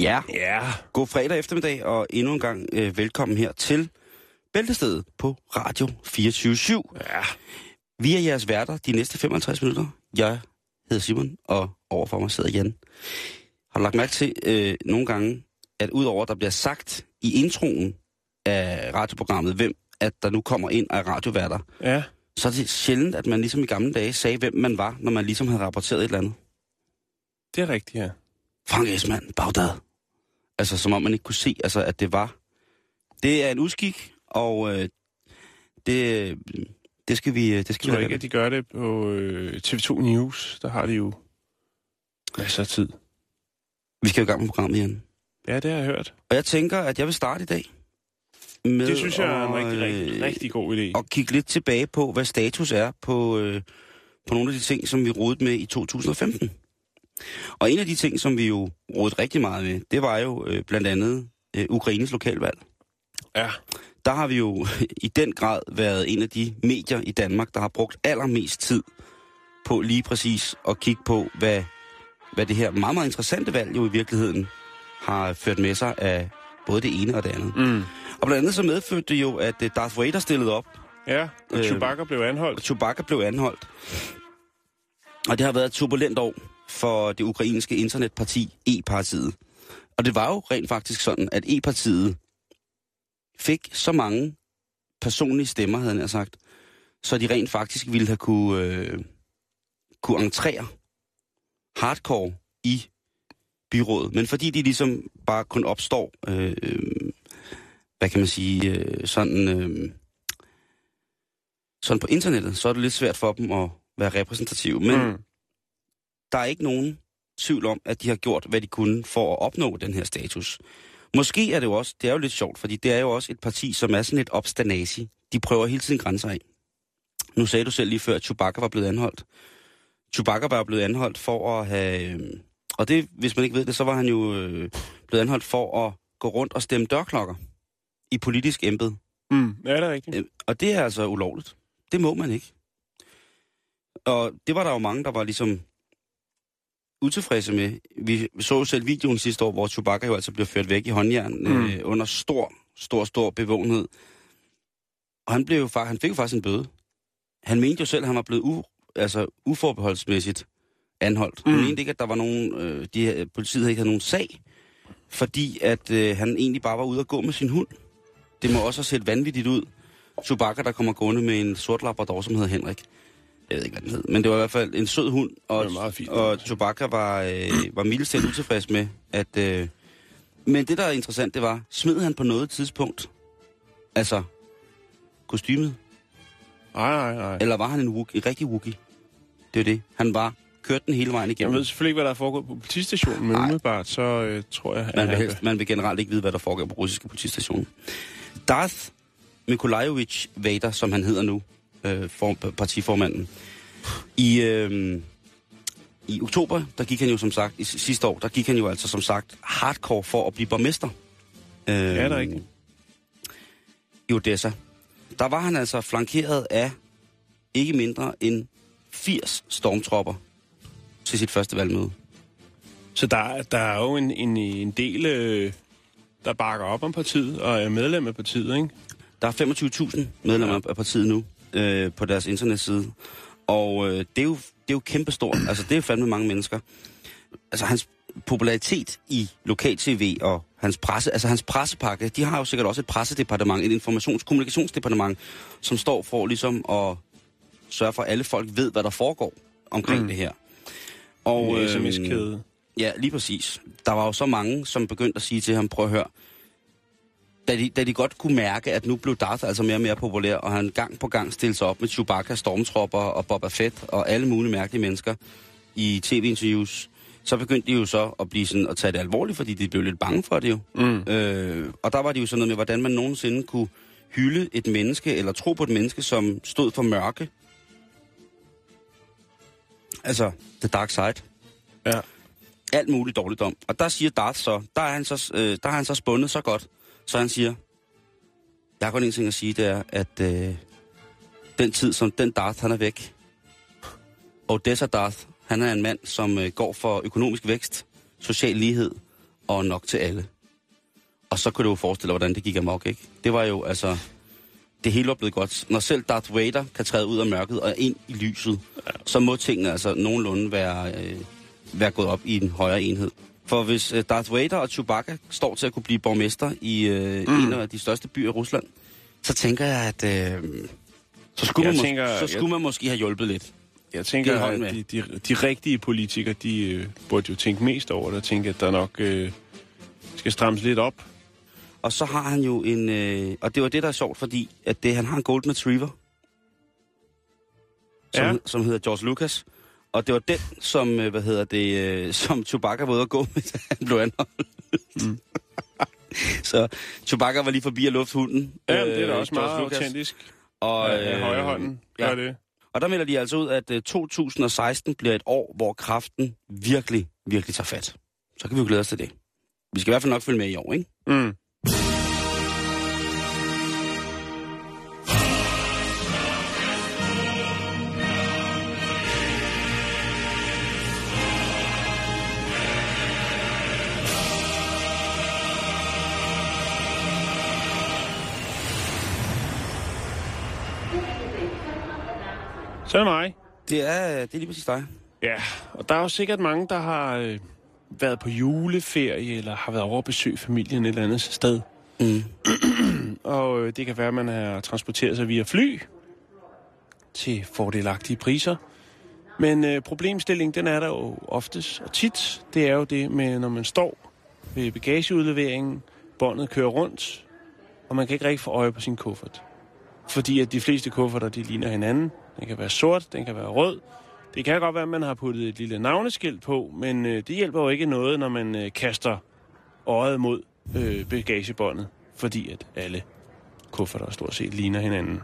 Ja, Ja. god fredag eftermiddag, og endnu en gang øh, velkommen her til Bæltestedet på Radio 24 Ja. Vi er jeres værter de næste 55 minutter. Jeg hedder Simon, og overfor mig sidder Jan. Har du lagt mærke til øh, nogle gange, at udover at der bliver sagt i introen af radioprogrammet, hvem at der nu kommer ind af radioværter, Ja. så er det sjældent, at man ligesom i gamle dage sagde, hvem man var, når man ligesom havde rapporteret et eller andet. Det er rigtigt, ja. Frank Esmann, Bagdad. Altså, som om man ikke kunne se, altså, at det var. Det er en uskik, og øh, det, det skal vi... Det skal Jeg tror vi ikke, at de gør det på øh, TV2 News. Der har de jo masser af tid. Vi skal jo i gang med programmet igen. Ja, det har jeg hørt. Og jeg tænker, at jeg vil starte i dag. Med Det synes jeg er en rigtig, rigtig, øh, rigtig god idé. Og kigge lidt tilbage på, hvad status er på, øh, på nogle af de ting, som vi rodede med i 2015. Og en af de ting, som vi jo rodede rigtig meget med, det var jo øh, blandt andet øh, Ukraines lokalvalg. Ja. der har vi jo i den grad været en af de medier i Danmark, der har brugt allermest tid på lige præcis at kigge på, hvad, hvad det her meget, meget interessante valg jo i virkeligheden har ført med sig af både det ene og det andet. Mm. Og blandt andet så medførte det jo, at øh, Darth Vader stillede op, Ja, og Øh, Chewbacca blev og anholdt. Chewbacca blev anholdt. Og det har været et turbulent år for det ukrainske internetparti E-partiet. Og det var jo rent faktisk sådan, at E-partiet fik så mange personlige stemmer, havde han sagt, så de rent faktisk ville have kunne, øh, kunne entrere hardcore i byrådet. Men fordi de ligesom bare kun opstår, øh, øh, hvad kan man sige, øh, sådan, øh, sådan på internettet, så er det lidt svært for dem at være repræsentative. Men mm. Der er ikke nogen tvivl om, at de har gjort, hvad de kunne for at opnå den her status. Måske er det jo også, det er jo lidt sjovt, fordi det er jo også et parti, som er sådan et opstanasi. De prøver hele tiden grænser af. Nu sagde du selv lige før, at Chewbacca var blevet anholdt. Chewbacca var blevet anholdt for at have... øh, Og det, hvis man ikke ved det, så var han jo øh, blevet anholdt for at gå rundt og stemme dørklokker i politisk embed. Mm. Ja, det er rigtigt. Øh, Og det er altså ulovligt. Det må man ikke. Og det var der jo mange, der var ligesom utilfredse med. Vi så jo selv videoen sidste år, hvor Chewbacca jo altså blev ført væk i håndjern mm. øh, under stor, stor, stor bevågenhed. Og han, blev jo, han fik jo faktisk en bøde. Han mente jo selv, at han var blevet u, altså, uforbeholdsmæssigt anholdt. Mm. Han mente ikke, at der var nogen, øh, de, politiet ikke havde nogen sag, fordi at øh, han egentlig bare var ude at gå med sin hund. Det må også have set vanvittigt ud. Chewbacca, der kommer gående med en sort labrador, som hedder Henrik. Jeg ved ikke, hvad den hed, men det var i hvert fald en sød hund. Og, meget fint. og Chewbacca var, øh, var mildest utilfreds med, at... Øh, men det, der er interessant, det var, smed han på noget tidspunkt, altså kostymet, Nej, nej, nej. eller var han en, Wookie, en rigtig Wookie? Det er det. Han var kørt den hele vejen Jeg igennem. ved selvfølgelig ikke, hvad der er foregået på politistationen, men umiddelbart, så øh, tror jeg, Man vil, helst, man vil generelt ikke vide, hvad der foregår på russiske politistationer. Darth Mikolajevich Vader, som han hedder nu, øh, for, partiformanden, i, øh, i oktober, der gik han jo som sagt, i sidste år, der gik han jo altså som sagt hardcore for at blive borgmester. Øh, Ja, det er rigtigt. I Odessa. Der var han altså flankeret af ikke mindre end 80 stormtropper til sit første valgmøde. Så der, der er jo en, en, en del, øh, der bakker op om partiet og er medlem af partiet, ikke? Der er 25.000 medlemmer ja. af partiet nu øh, på deres internetside. Og øh, det, er jo, det er jo kæmpestort. Altså, det er fandme mange mennesker. Altså, hans popularitet i lokal-tv og hans presse, altså hans pressepakke, de har jo sikkert også et pressedepartement, et informations- kommunikationsdepartement, som står for ligesom at sørge for, at alle folk ved, hvad der foregår omkring Mm. det her. Og, En sms-kæde. Ja, lige præcis. Der var jo så mange, som begyndte at sige til ham, prøv at høre, da de, da de godt kunne mærke, at nu blev Darth altså mere og mere populær, og han gang på gang stillede sig op med Chewbacca, stormtropper og Boba Fett og alle mulige mærkelige mennesker, i tv-interviews, så begyndte de jo så at blive sådan, at tage det alvorligt, fordi de blev lidt bange for det jo. Mm. Øh, og der var det jo sådan noget med, hvordan man nogensinde kunne hylde et menneske, eller tro på et menneske, som stod for mørke. Altså, the dark side. Ja. Alt muligt dårligdom. Og der siger Darth så, der er han så, øh, der er han så spundet så godt, så han siger, jeg har kun en ting at sige, det er, at øh, den tid, som den Darth, han er væk, Odessa Darth, han er en mand, som øh, går for økonomisk vækst, social lighed og nok til alle. Og så kunne du jo forestille dig, hvordan det gik amok, ikke? Det var jo altså... Det hele var blevet godt. Når selv Darth Vader kan træde ud af mørket og ind i lyset, ja. så må tingene altså nogenlunde være, øh, være gået op i en højere enhed. For hvis øh, Darth Vader og Chewbacca står til at kunne blive borgmester i øh, mm. en af de største byer i Rusland, så tænker jeg, at øh, så, skulle, Jeg man, tænker, mås- så skulle jeg- man måske have hjulpet lidt. Jeg tænker, at de, de, de rigtige politikere, de øh, burde jo tænke mest over det, og tænke, at der nok øh, skal strammes lidt op. Og så har han jo en... Øh, og det var det, der er sjovt, fordi at det, han har en Golden Retriever, som, ja. som hedder George Lucas. Og det var den, som, øh, hvad hedder det, øh, som Chewbacca var ude at gå med, da han blev anholdt. Mm. så Chewbacca var lige forbi at lufte hunden. Ja, det er da øh, også George meget Lucas. autentisk. Og, Og, øh, højre hånden gør ja. det. Og der melder de altså ud, at øh, 2016 bliver et år, hvor kraften virkelig, virkelig tager fat. Så kan vi jo glæde os til det. Vi skal i hvert fald nok følge med i år, ikke? Mm. Så er det mig. Det er, det er lige præcis dig. Ja, og der er jo sikkert mange, der har øh, været på juleferie, eller har været over at besøge familien et eller andet sted. Mm. Og øh, det kan være, at man har transporteret sig via fly til fordelagtige priser. Men øh, problemstillingen, den er der jo oftest og tit. Det er jo det med, når man står ved bagageudleveringen, båndet kører rundt, og man kan ikke rigtig få øje på sin kuffert. Fordi at de fleste kufferter, de ligner hinanden. Den kan være sort, den kan være rød. Det kan godt være, at man har puttet et lille navneskilt på, men øh, det hjælper jo ikke noget, når man øh, kaster øjet mod øh, bagagebåndet, fordi at alle kufferter stort set ligner hinanden.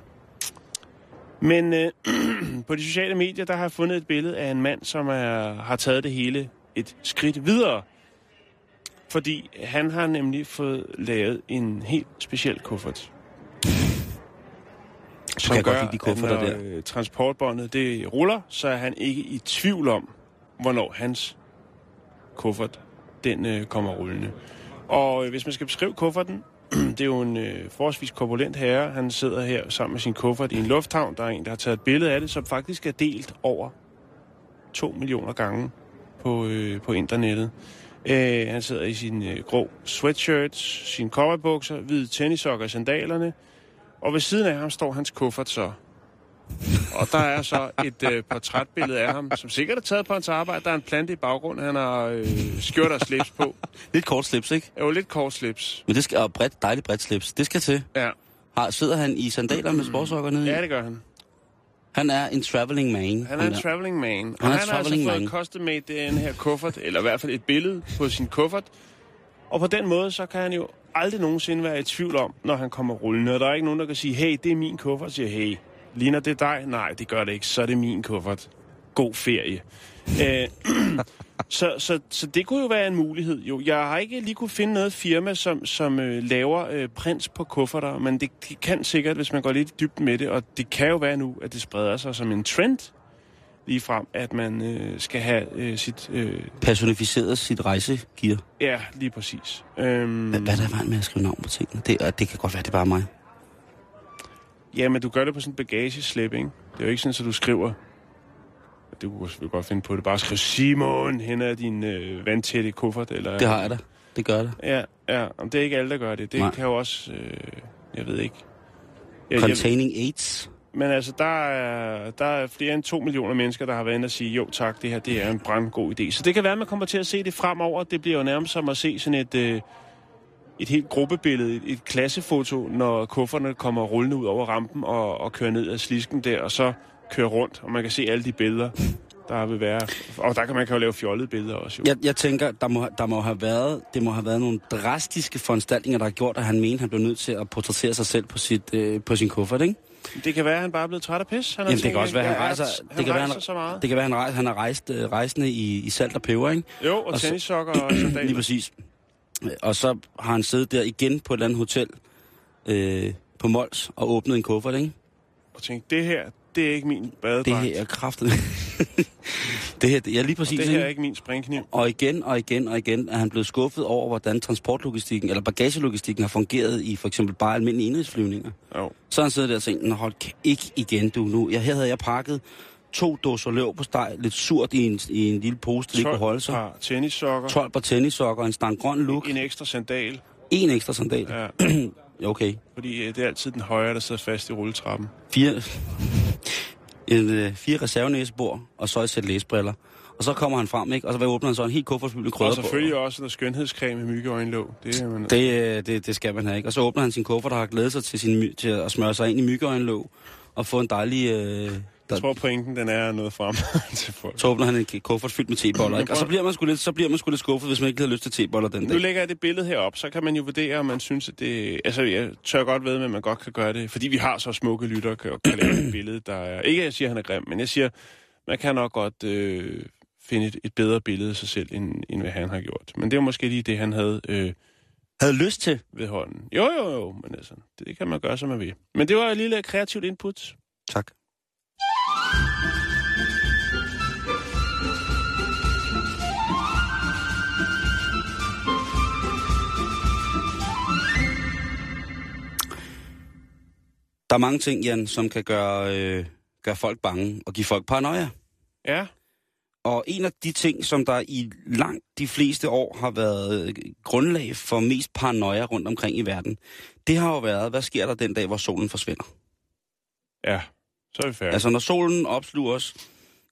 Men øh, på de sociale medier, der har jeg fundet et billede af en mand, som er, har taget det hele et skridt videre. Fordi han har nemlig fået lavet en helt speciel kuffert kan jeg godt de kufferter at når der. øh, transportbåndet det ruller, så er han ikke i tvivl om, hvornår hans kuffert den øh, kommer rullende. Og øh, hvis man skal beskrive kufferten, det er jo en øh, forholdsvis korpulent herre. Han sidder her sammen med sin kuffert i en lufthavn. Der er en, der har taget et billede af det, som faktisk er delt over 2 millioner gange på, øh, på internettet. Øh, han sidder i sin øh, grå sweatshirt, sine cowboybukser, hvide tennissokker og sandalerne. Og ved siden af ham står hans kuffert så. Og der er så et øh, portrætbillede af ham, som sikkert er taget på hans arbejde. Der er en plante i baggrunden. Han har øh, skjort og slips på. Lidt kort slips, ikke? Jo lidt kort slips. Men det skal, og bredt, dejligt bredt slips. Det skal til. Ja, Har, sidder han i sandaler med sportssokker nede i? ja det gør han. Han er en traveling man. Han er en der. traveling man. Og Han er han, har altså fået man. custom made den her kuffert, eller i hvert fald et billede på sin kuffert. Og på den måde, så kan han jo aldrig nogensinde være i tvivl om, når han kommer rullende. Og der er ikke nogen, der kan sige, hey, det er min kuffert. Siger, hey, ligner det dig? Nej, det gør det ikke. Så er det min kuffert. God ferie. Æh, øh, så, så, så det kunne jo være en mulighed. Jo, jeg har ikke lige kunne finde noget firma, som, som øh, laver øh, prins på kufferter, men det, det kan sikkert, hvis man går lidt i dybden med det, og det kan jo være nu, at det spreder sig som en trend lige frem, at man øh, skal have øh, sit... Øh, Personificeret sit rejsegear. ja, lige præcis. Øhm, Hvad, hvad er der vejen med at skrive navn på tingene? Det, og det kan godt være, det er bare mig. Ja, men du gør det på sådan en bagageslip, ikke? Det er jo ikke sådan, at du skriver... Det kunne du godt finde på det. Bare skriv Simon hen ad din øh, vandtætte kuffert. Eller, Det har jeg da. Det gør det. Ja, ja. Og det er ikke alle, der gør det. Det Nej. kan jo også... Øh, jeg ved ikke. Jeg, jeg, Containing AIDS men altså, der er, der er flere end to millioner mennesker, der har været inde og sige, jo tak, det her det er en brandgod idé. Så det kan være, at man kommer til at se det fremover. Det bliver jo nærmest som at se sådan et, øh, et helt gruppebillede, et, et klassefoto, når kufferne kommer rullende ud over rampen og, og kører ned ad slisken der, og så kører rundt, og man kan se alle de billeder. der vil være... Og der kan man kan jo lave fjollede billeder også, jo. Jeg, jeg tænker, der må, der må have været, det må have været nogle drastiske foranstaltninger, der har gjort, at han mente, at han blev nødt til at portrættere sig selv på, sit, øh, på sin kuffert, ikke? Det kan være, at han bare er blevet træt af pis. Han Jamen, det tænkt, kan også være, at han er- rejser, Han det kan være, rejser han, så meget. det kan være, han, rejser, han har rejst, øh, rejsende i, i salt og peber, ikke? Jo, og, og tennissokker og Lige sandaler. præcis. Og så har han siddet der igen på et eller andet hotel øh, på Mols og åbnet en kuffert, ikke? Og tænkte, det her, det er ikke min badedragt. Det her er kraftet. det her, ja, lige og præcis. det her er ikke? min springkniv. Og igen og igen og igen er han blevet skuffet over, hvordan transportlogistikken, eller bagagelogistikken har fungeret i for eksempel bare almindelige indrigsflyvninger. Jo. Så han siddet der og tænkt, "Nå, hold ikke igen du nu. Jeg, her havde jeg pakket to dåser løv på steg, lidt surt i en, i en lille pose, der ikke kunne holde sig. par tennissokker. 12 par tennissokker, en stang grøn look, En ekstra sandal. en ekstra sandal. Ja. okay. fordi øh, det er altid den højre, der sidder fast i rulletrappen. Fire, en, øh, fire reservenæsebord, og så et sæt læsbriller. Og så kommer han frem, ikke? Og så åbner han så en helt kuffert fyldt med krydder Og selvfølgelig også noget skønhedscreme i myggeøjenlåg. Det er man... Det, øh, det, det skal man have, ikke? Og så åbner han sin kuffert, der har glædet sig til, sin, til at smøre sig ind i myggeøjenlåg, og få en dejlig... Øh, der, Jeg tror, pointen den er noget frem til folk. så åbner han en kuffert fyldt med teboller, ikke? Og så bliver man sgu lidt, så bliver man sgu lidt skuffet, hvis man ikke havde lyst til teboller den Nu dag. lægger jeg det billede herop, så kan man jo vurdere, om man synes, at det... Altså, jeg tør godt ved, at man godt kan gøre det, fordi vi har så smukke lytter, kan, kan lave et billede, der er... Ikke, at jeg siger, at han er grim, men jeg siger, man kan nok godt øh, finde et, et bedre billede af sig selv, end, end hvad han har gjort. Men det var måske lige det, han havde øh, Havde lyst til. ved hånden. Jo, jo, jo, men altså, det kan man gøre, som man vil. Men det var et lille kreativt input. Tak. Der er mange ting, Jan, som kan gøre, øh, gøre folk bange og give folk paranoia. Ja, Og en af de ting, som der i langt de fleste år har været øh, grundlag for mest paranoia rundt omkring i verden, det har jo været, hvad sker der den dag, hvor solen forsvinder? ja, så er vi færdige. Altså når solen opsluger os,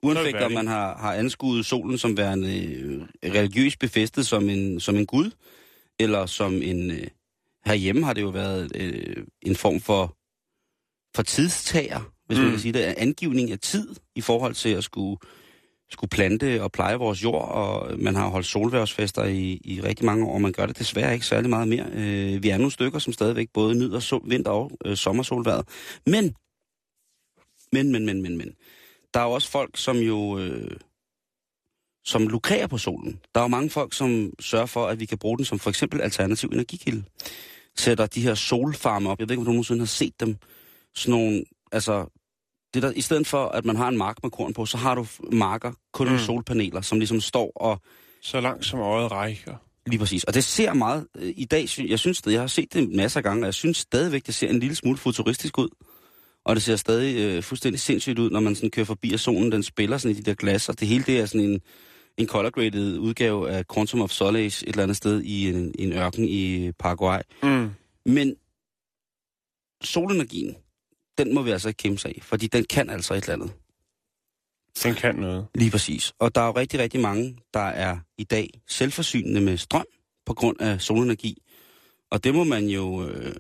uanset om man har, har anskuet solen som værende øh, religiøst befæstet som en, som en gud, eller som en... Øh, herhjemme har det jo været øh, en form for, for tidstager, hvis mm. man kan sige det, angivning af tid i forhold til at skulle, skulle plante og pleje vores jord, og man har holdt solværvsfester i, i rigtig mange år, og man gør det desværre ikke særlig meget mere. Øh, vi er nogle stykker, som stadigvæk både nyder sol, vinter- og øh, sommersolværet. Men, men, men, men, men, men, der er jo også folk, som jo øh, som lukrerer på solen. Der er jo mange folk, som sørger for, at vi kan bruge den som for eksempel alternativ energikilde. Sætter de her solfarme op. Jeg ved ikke, om du nogensinde har set dem. Sådan nogle, altså, det der, i stedet for, at man har en mark med korn på, så har du marker kun med Mm. solpaneler, som ligesom står og Så langt som øjet rækker. Lige præcis. Og det ser meget øh, i dag, jeg synes, jeg har set det masser af gange, og jeg synes stadigvæk, det ser en lille smule futuristisk ud. Og det ser stadig øh, fuldstændig sindssygt ud, når man sådan kører forbi, og solen den spiller sådan i de der glas, og det hele det er sådan en, en color-graded udgave af Quantum of Solace et eller andet sted i en, en ørken i Paraguay. Mm. Men solenergien, den må vi altså ikke kæmpe sig af, fordi den kan altså et eller andet. Den kan noget. Lige præcis. Og der er jo rigtig, rigtig mange, der er i dag selvforsynende med strøm på grund af solenergi. Og det må man jo... Øh,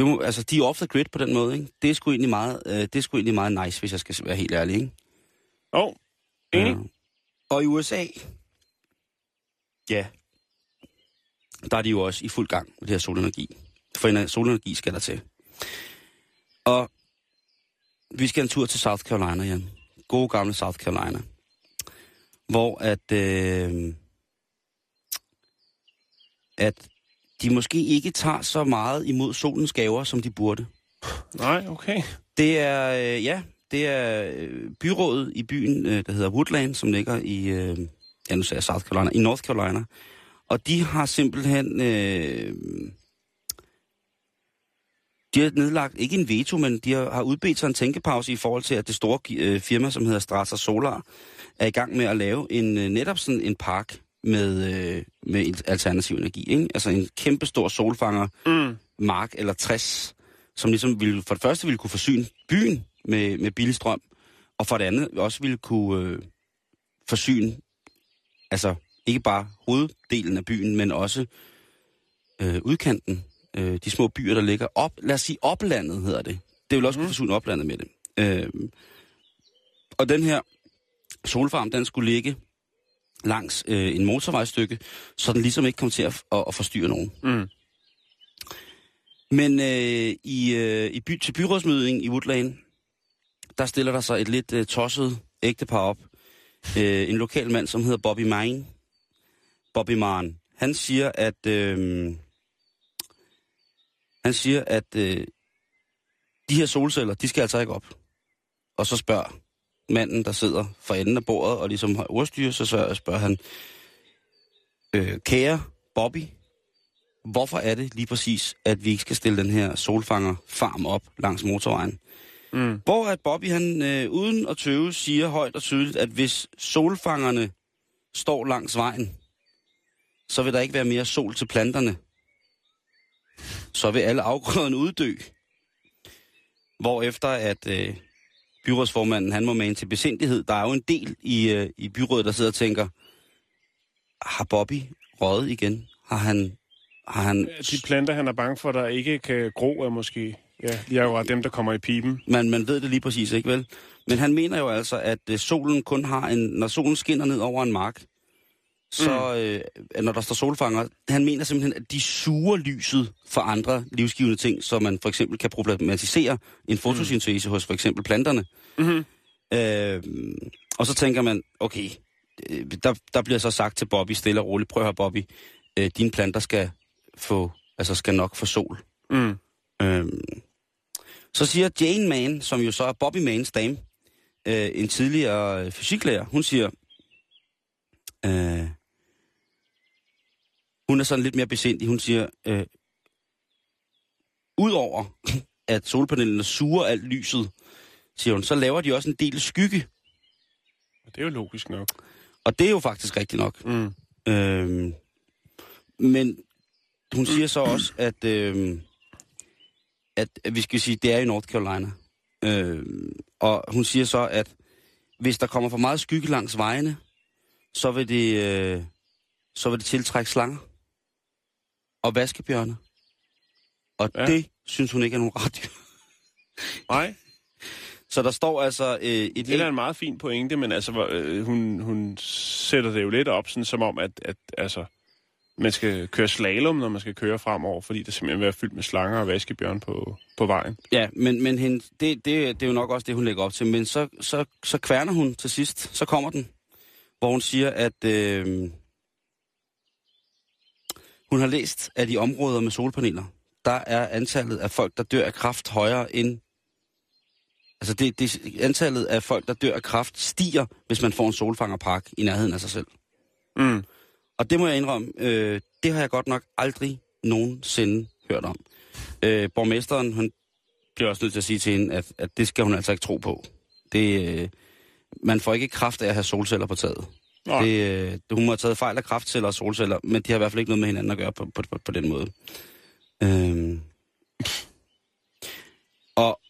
det må, altså, de er off the grid på den måde, ikke? Det er sgu egentlig meget, øh, det er sgu egentlig meget nice, hvis jeg skal være helt ærlig, ikke? Åh, oh, enig. Ja. Og i USA, ja, der er de jo også i fuld gang med det her solenergi. For en solenergi skal der til. Og vi skal en tur til South Carolina, Jan. Gode gamle South Carolina. Hvor at, øh, at de måske ikke tager så meget imod solens gaver, som de burde. Nej, okay. Det er, øh, ja, det er øh, byrådet i byen, øh, der hedder Woodland, som ligger i, øh, ja nu sagde jeg South Carolina, i North Carolina. Og de har simpelthen, øh, de har nedlagt, ikke en veto, men de har, har udbedt sig en tænkepause i forhold til, at det store øh, firma, som hedder Strata Solar, er i gang med at lave en øh, netop sådan en park med, øh, med alternativ energi. Ikke? Altså en kæmpe stor solfanger, Mm. mark eller 60, som ligesom ville, for det første ville kunne forsyne byen med, med billig strøm, og for det andet også ville kunne øh, forsyne, altså ikke bare hoveddelen af byen, men også øh, udkanten, øh, de små byer, der ligger op, lad os sige oplandet hedder det. Det vil også kunne forsyne oplandet med det. Øh, Og den her solfarm, den skulle ligge langs øh, en motorvejstykke, så den ligesom ikke kom til at, at, at forstyrre nogen. Mm. Men øh, i, øh, i by, til byrådsmøding i Woodlane, der stiller der sig et lidt øh, tosset ægtepar op. Øh, en lokal mand, som hedder Bobby Mine. Bobby Maren. Han siger, at... Øh, han siger, at øh, de her solceller, de skal altså ikke op. Og så spørger manden, der sidder for enden af bordet og ligesom har ordstyre, så spørger han, øh, kære Bobby, hvorfor er det lige præcis, at vi ikke skal stille den her solfanger farm op langs motorvejen? Mm. Hvor at Bobby, han øh, uden at tøve, siger højt og tydeligt, at hvis solfangerne står langs vejen, så vil der ikke være mere sol til planterne. Så vil alle afgrøderne uddø. Hvor efter at øh, byrådsformanden, han må mane til besindighed, der er jo en del i, øh, i byrådet, der sidder og tænker, har Bobby røget igen? Har han... Har han De planter, han er bange for, der ikke kan gro, er måske... Ja, de er jo dem, der kommer i pipen. man, man ved det lige præcis, ikke vel? Men han mener jo altså, at øh, solen kun har en... Når solen skinner ned over en mark, så øh, når der står solfanger, han mener simpelthen, at de suger lyset for andre livsgivende ting, så man for eksempel kan problematisere en fotosyntese hos for eksempel planterne. Mm-hmm. Øh, og så tænker man, okay, øh, der, der bliver så sagt til Bobby stille og roligt, prøv at høre Bobby, øh, dine planter skal få, altså skal nok få sol. Mm. Øhm, så siger Jane Mann, som jo så er Bobby Manns dame, øh, en tidligere øh, fysiklærer, hun siger, øh, hun er sådan lidt mere besindig, hun siger, øh, udover at solpanelerne suger alt lyset, siger hun, så laver de også en del skygge. Det er jo logisk nok. Og det er jo faktisk rigtigt nok. Mm. Øhm, men hun siger så også, at, øhm, at, at vi skal sige, det er i North Carolina. Øhm, og hun siger så, at hvis der kommer for meget skygge langs vejene, så vil det, øh, så vil det tiltrække slanger og vaskebjørne. Og Ja. det synes hun ikke er nogen ret. Nej, Så der står altså øh, et det er en meget fin pointe, men altså, øh, hun, hun sætter det jo lidt op, sådan, som om, at, at altså, man skal køre slalom, når man skal køre fremover, fordi der simpelthen være fyldt med slanger og vaskebjørn på, på vejen. Ja, men, men hende, det, det, det er jo nok også det, hun lægger op til. Men så, så, så kværner hun til sidst. Så kommer den, hvor hun siger, at øh, hun har læst, at i områder med solpaneler, der er antallet af folk, der dør af kraft højere end... Altså det, det, antallet af folk, der dør af kraft, stiger, hvis man får en solfangerpark i nærheden af sig selv. Mm. Og det må jeg indrømme, øh, det har jeg godt nok aldrig nogensinde hørt om. Øh, borgmesteren, hun bliver også nødt til at sige til hende, at, at det skal hun altså ikke tro på. Det, øh, man får ikke kraft af at have solceller på taget. Nå, Det, øh, hun må have taget fejl af kraftceller og solceller, men de har i hvert fald ikke noget med hinanden at gøre på, på, på, på den måde. Øhm. Og,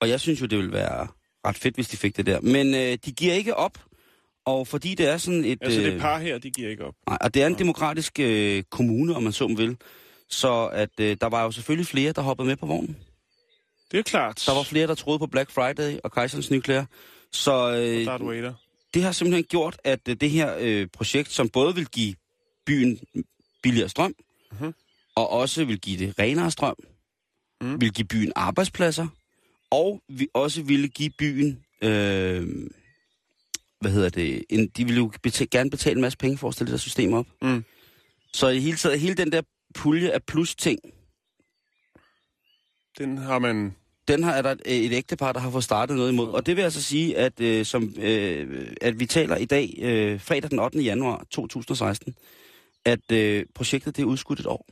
og jeg synes jo, det ville være ret fedt, hvis de fik det der. Men øh, de giver ikke op, og fordi det er sådan et... altså det øh, par her, de giver ikke op. Nej, og det er en demokratisk øh, kommune, om man så vil. Så at øh, der var jo selvfølgelig flere, der hoppede med på vognen. Det er klart. Der var flere, der troede på Black Friday og Kejserens Nuklear. Så øh, Darth Vader. det har simpelthen gjort, at øh, det her øh, projekt, som både vil give byen billigere strøm, Mhm. og også vil give det renere strøm, Mhm. vil give byen arbejdspladser, og vi også ville give byen, øh, hvad hedder det, en, de ville jo beta- gerne betale en masse penge for at stille det der system op. Mm. Så i hele taget, hele den der pulje af plus ting, Den har man... den har er der et, et ægtepar, der har fået startet noget imod. Og det vil altså sige, at, øh, som, øh, at vi taler i dag, øh, fredag den 8. januar 2016, at øh, projektet det er udskudt et år.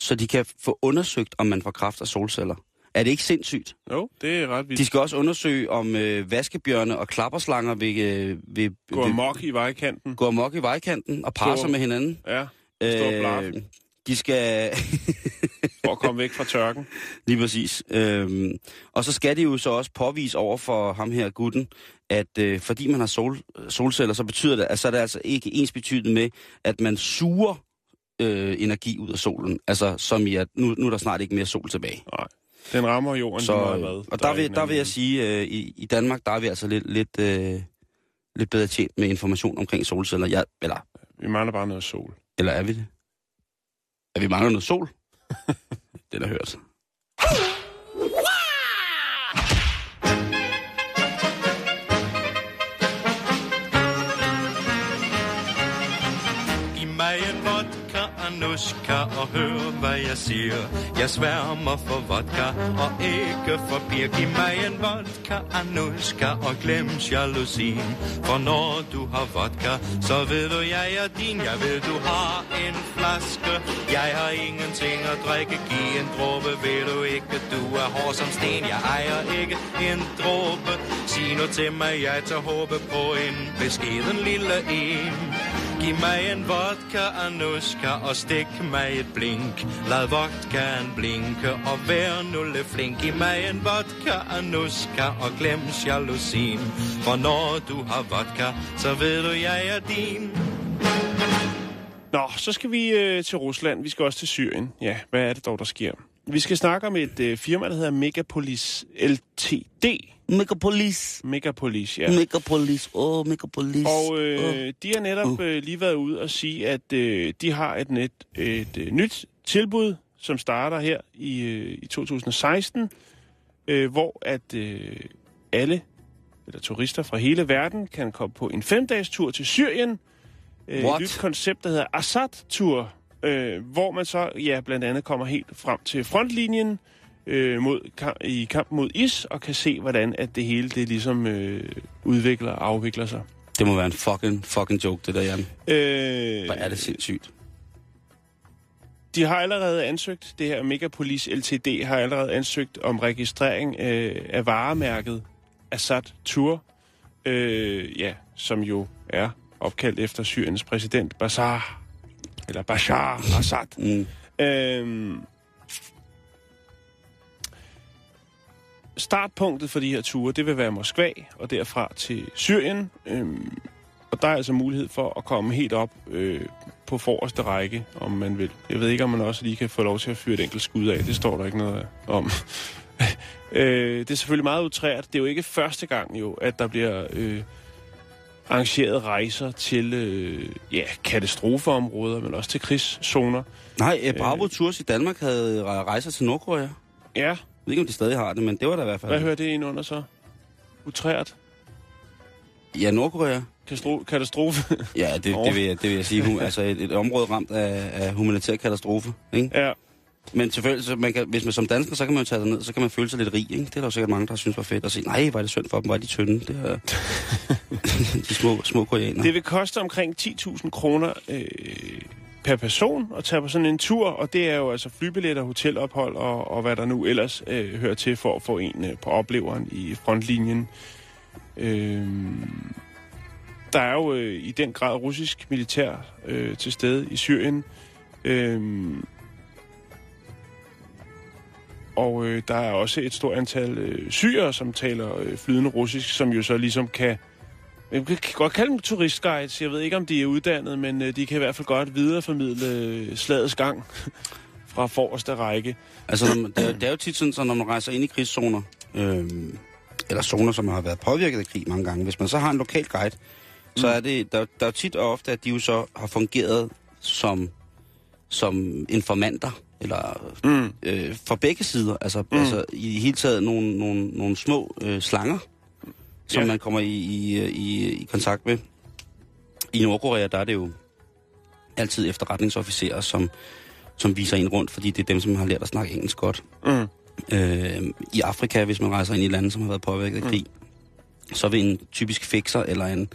Så de kan få undersøgt, om man får kraft af solceller. Er det ikke sindssygt? Jo, det er ret vildt. De skal også undersøge, om øh, vaskebjørne og klapperslanger vil, øh, vil, Gå amok i vejkanten. gå amok i vejkanten og parre sig med hinanden. Ja, stor blaf. De skal... for at komme væk fra tørken. Lige præcis. Øhm, og så skal det jo så også påvise over for ham her, gutten, at øh, fordi man har sol, solceller, så betyder det, at så er det altså ikke ens betydende med, at man suger øh, energi ud af solen. Altså som i, at nu, nu er der snart ikke mere sol tilbage. Nej. Den rammer jorden Så, meget hvad. og der, er vil, der vil jeg sige, øh, i, i Danmark, der er vi altså lidt, lidt, øh, lidt bedre tjent med information omkring solceller. Ja, eller, Vi mangler bare noget sol. eller er vi det? Er vi mangler noget sol? det er da hørt. Giv mig en vodka, Anushka, og hør, hvad jeg siger. Jeg sværmer for vodka, og ikke for bier. Giv mig en vodka, Anushka, og glem jalousien. For når du har vodka, så ved du, jeg er din. Jeg ved, du har en flaske. Jeg ingenting at drikke. Giv en dråbe, vil du ikke. Du er hård som sten. Jeg ejer ikke en dråbe. Sig nu til mig, jeg tager håbe på en beskeden lille en. Giv mig en vodka, Anushka, og stik mig et blink. Lad vodkaen blinke, og vær nu lidt flink. Giv mig en vodka, Anushka, og glem jalousien. For når du har vodka, så ved du, jeg er din. Nå, så skal vi øh, til Rusland. Vi skal også til Syrien. Ja, hvad er det dog, der sker? Vi skal snakke om et øh, firma, der hedder Megapolis LTD. Megapolis. Megapolis, ja. Megapolis. Åh, oh, Megapolis. Og øh, de har netop øh, lige været ude og sige, at øh, de har et, net, et øh, nyt tilbud, som starter her i, øh, i 2016, øh, hvor at øh, alle eller turister fra hele verden kan komme på en femdages tur til Syrien. Øh, et What? nyt koncept, der hedder Assad-tur, øh, hvor man så ja, blandt andet kommer helt frem til frontlinjen øh, mod, kam- i kamp mod is, og kan se, hvordan at det hele det ligesom øh, udvikler og afvikler sig. Det må være en fucking, fucking joke, det der, Jan. Øh, Hvor er det sindssygt. De har allerede ansøgt, det her Megapolis LTD har allerede ansøgt om registrering øh, af varemærket Assad Tour, øh, ja, som jo er opkaldt efter Syriens præsident Bashar, eller Bashar Assad. Mm. Øhm, startpunktet for de her ture, det vil være Moskva, og derfra til Syrien. Øhm, og der er altså mulighed for at komme helt op øh, på forreste række, om man vil. Jeg ved ikke, om man også lige kan få lov til at fyre et enkelt skud af. Det står der ikke noget om. øh, det er selvfølgelig meget utrært. Det er jo ikke første gang jo, at der bliver øh, arrangeret rejser til øh, ja, katastrofeområder, men også til krigszoner. Nej, øh, Bravo Tours i Danmark havde rejser til Nordkorea. Ja, Jeg ved ikke, om de stadig har det, men det var der i hvert fald. hvad hører det ind under så? Utrært? Ja, Nordkorea. Kastro- katastrofe? Ja, det, det, vil, jeg, det vil jeg sige. Altså et, et område ramt af, af humanitær katastrofe. Ikke? ja. Men selvfølgelig, så man kan, hvis man som dansker, så kan man jo tage ned, så kan man føle sig lidt rig. Ikke? Det er der jo sikkert mange, der synes var fedt at se. Nej, var det synd for dem, var de tynde. Det er, de små, små koreanere. Det vil koste omkring 10.000 kroner øh, per person at tage på sådan en tur, og det er jo altså flybilletter, hotelophold og, og hvad der nu ellers øh, hører til for at få en øh, på opleveren i frontlinjen. Øh, der er jo øh, i den grad russisk militær øh, til stede i Syrien. Øh, og øh, der er også et stort antal øh, syre, som taler øh, flydende russisk, som jo så ligesom kan jeg kan godt kalde dem turistguides. Jeg ved ikke, om de er uddannet, men øh, de kan i hvert fald godt videreformidle øh, slagets gang fra forreste række. Altså, når man, det, er, det er jo tit sådan, så når man rejser ind i krigszoner, øhm, eller zoner, som har været påvirket af krig mange gange, hvis man så har en lokal guide, så er det, der, der er tit og ofte, at de jo så har fungeret som, som informanter, eller Mm. øh, for begge sider. Altså, mm. altså i hele taget nogle, nogle, nogle små øh, slanger, som Ja. man kommer i, i, i, i kontakt med. I Nordkorea, der er det jo altid efterretningsofficerer, som, som viser en rundt, fordi det er dem, som har lært at snakke engelsk godt. Mm. Øh, I Afrika, hvis man rejser ind i lande, som har været påvirket af krig, mm. så vil en typisk fixer eller en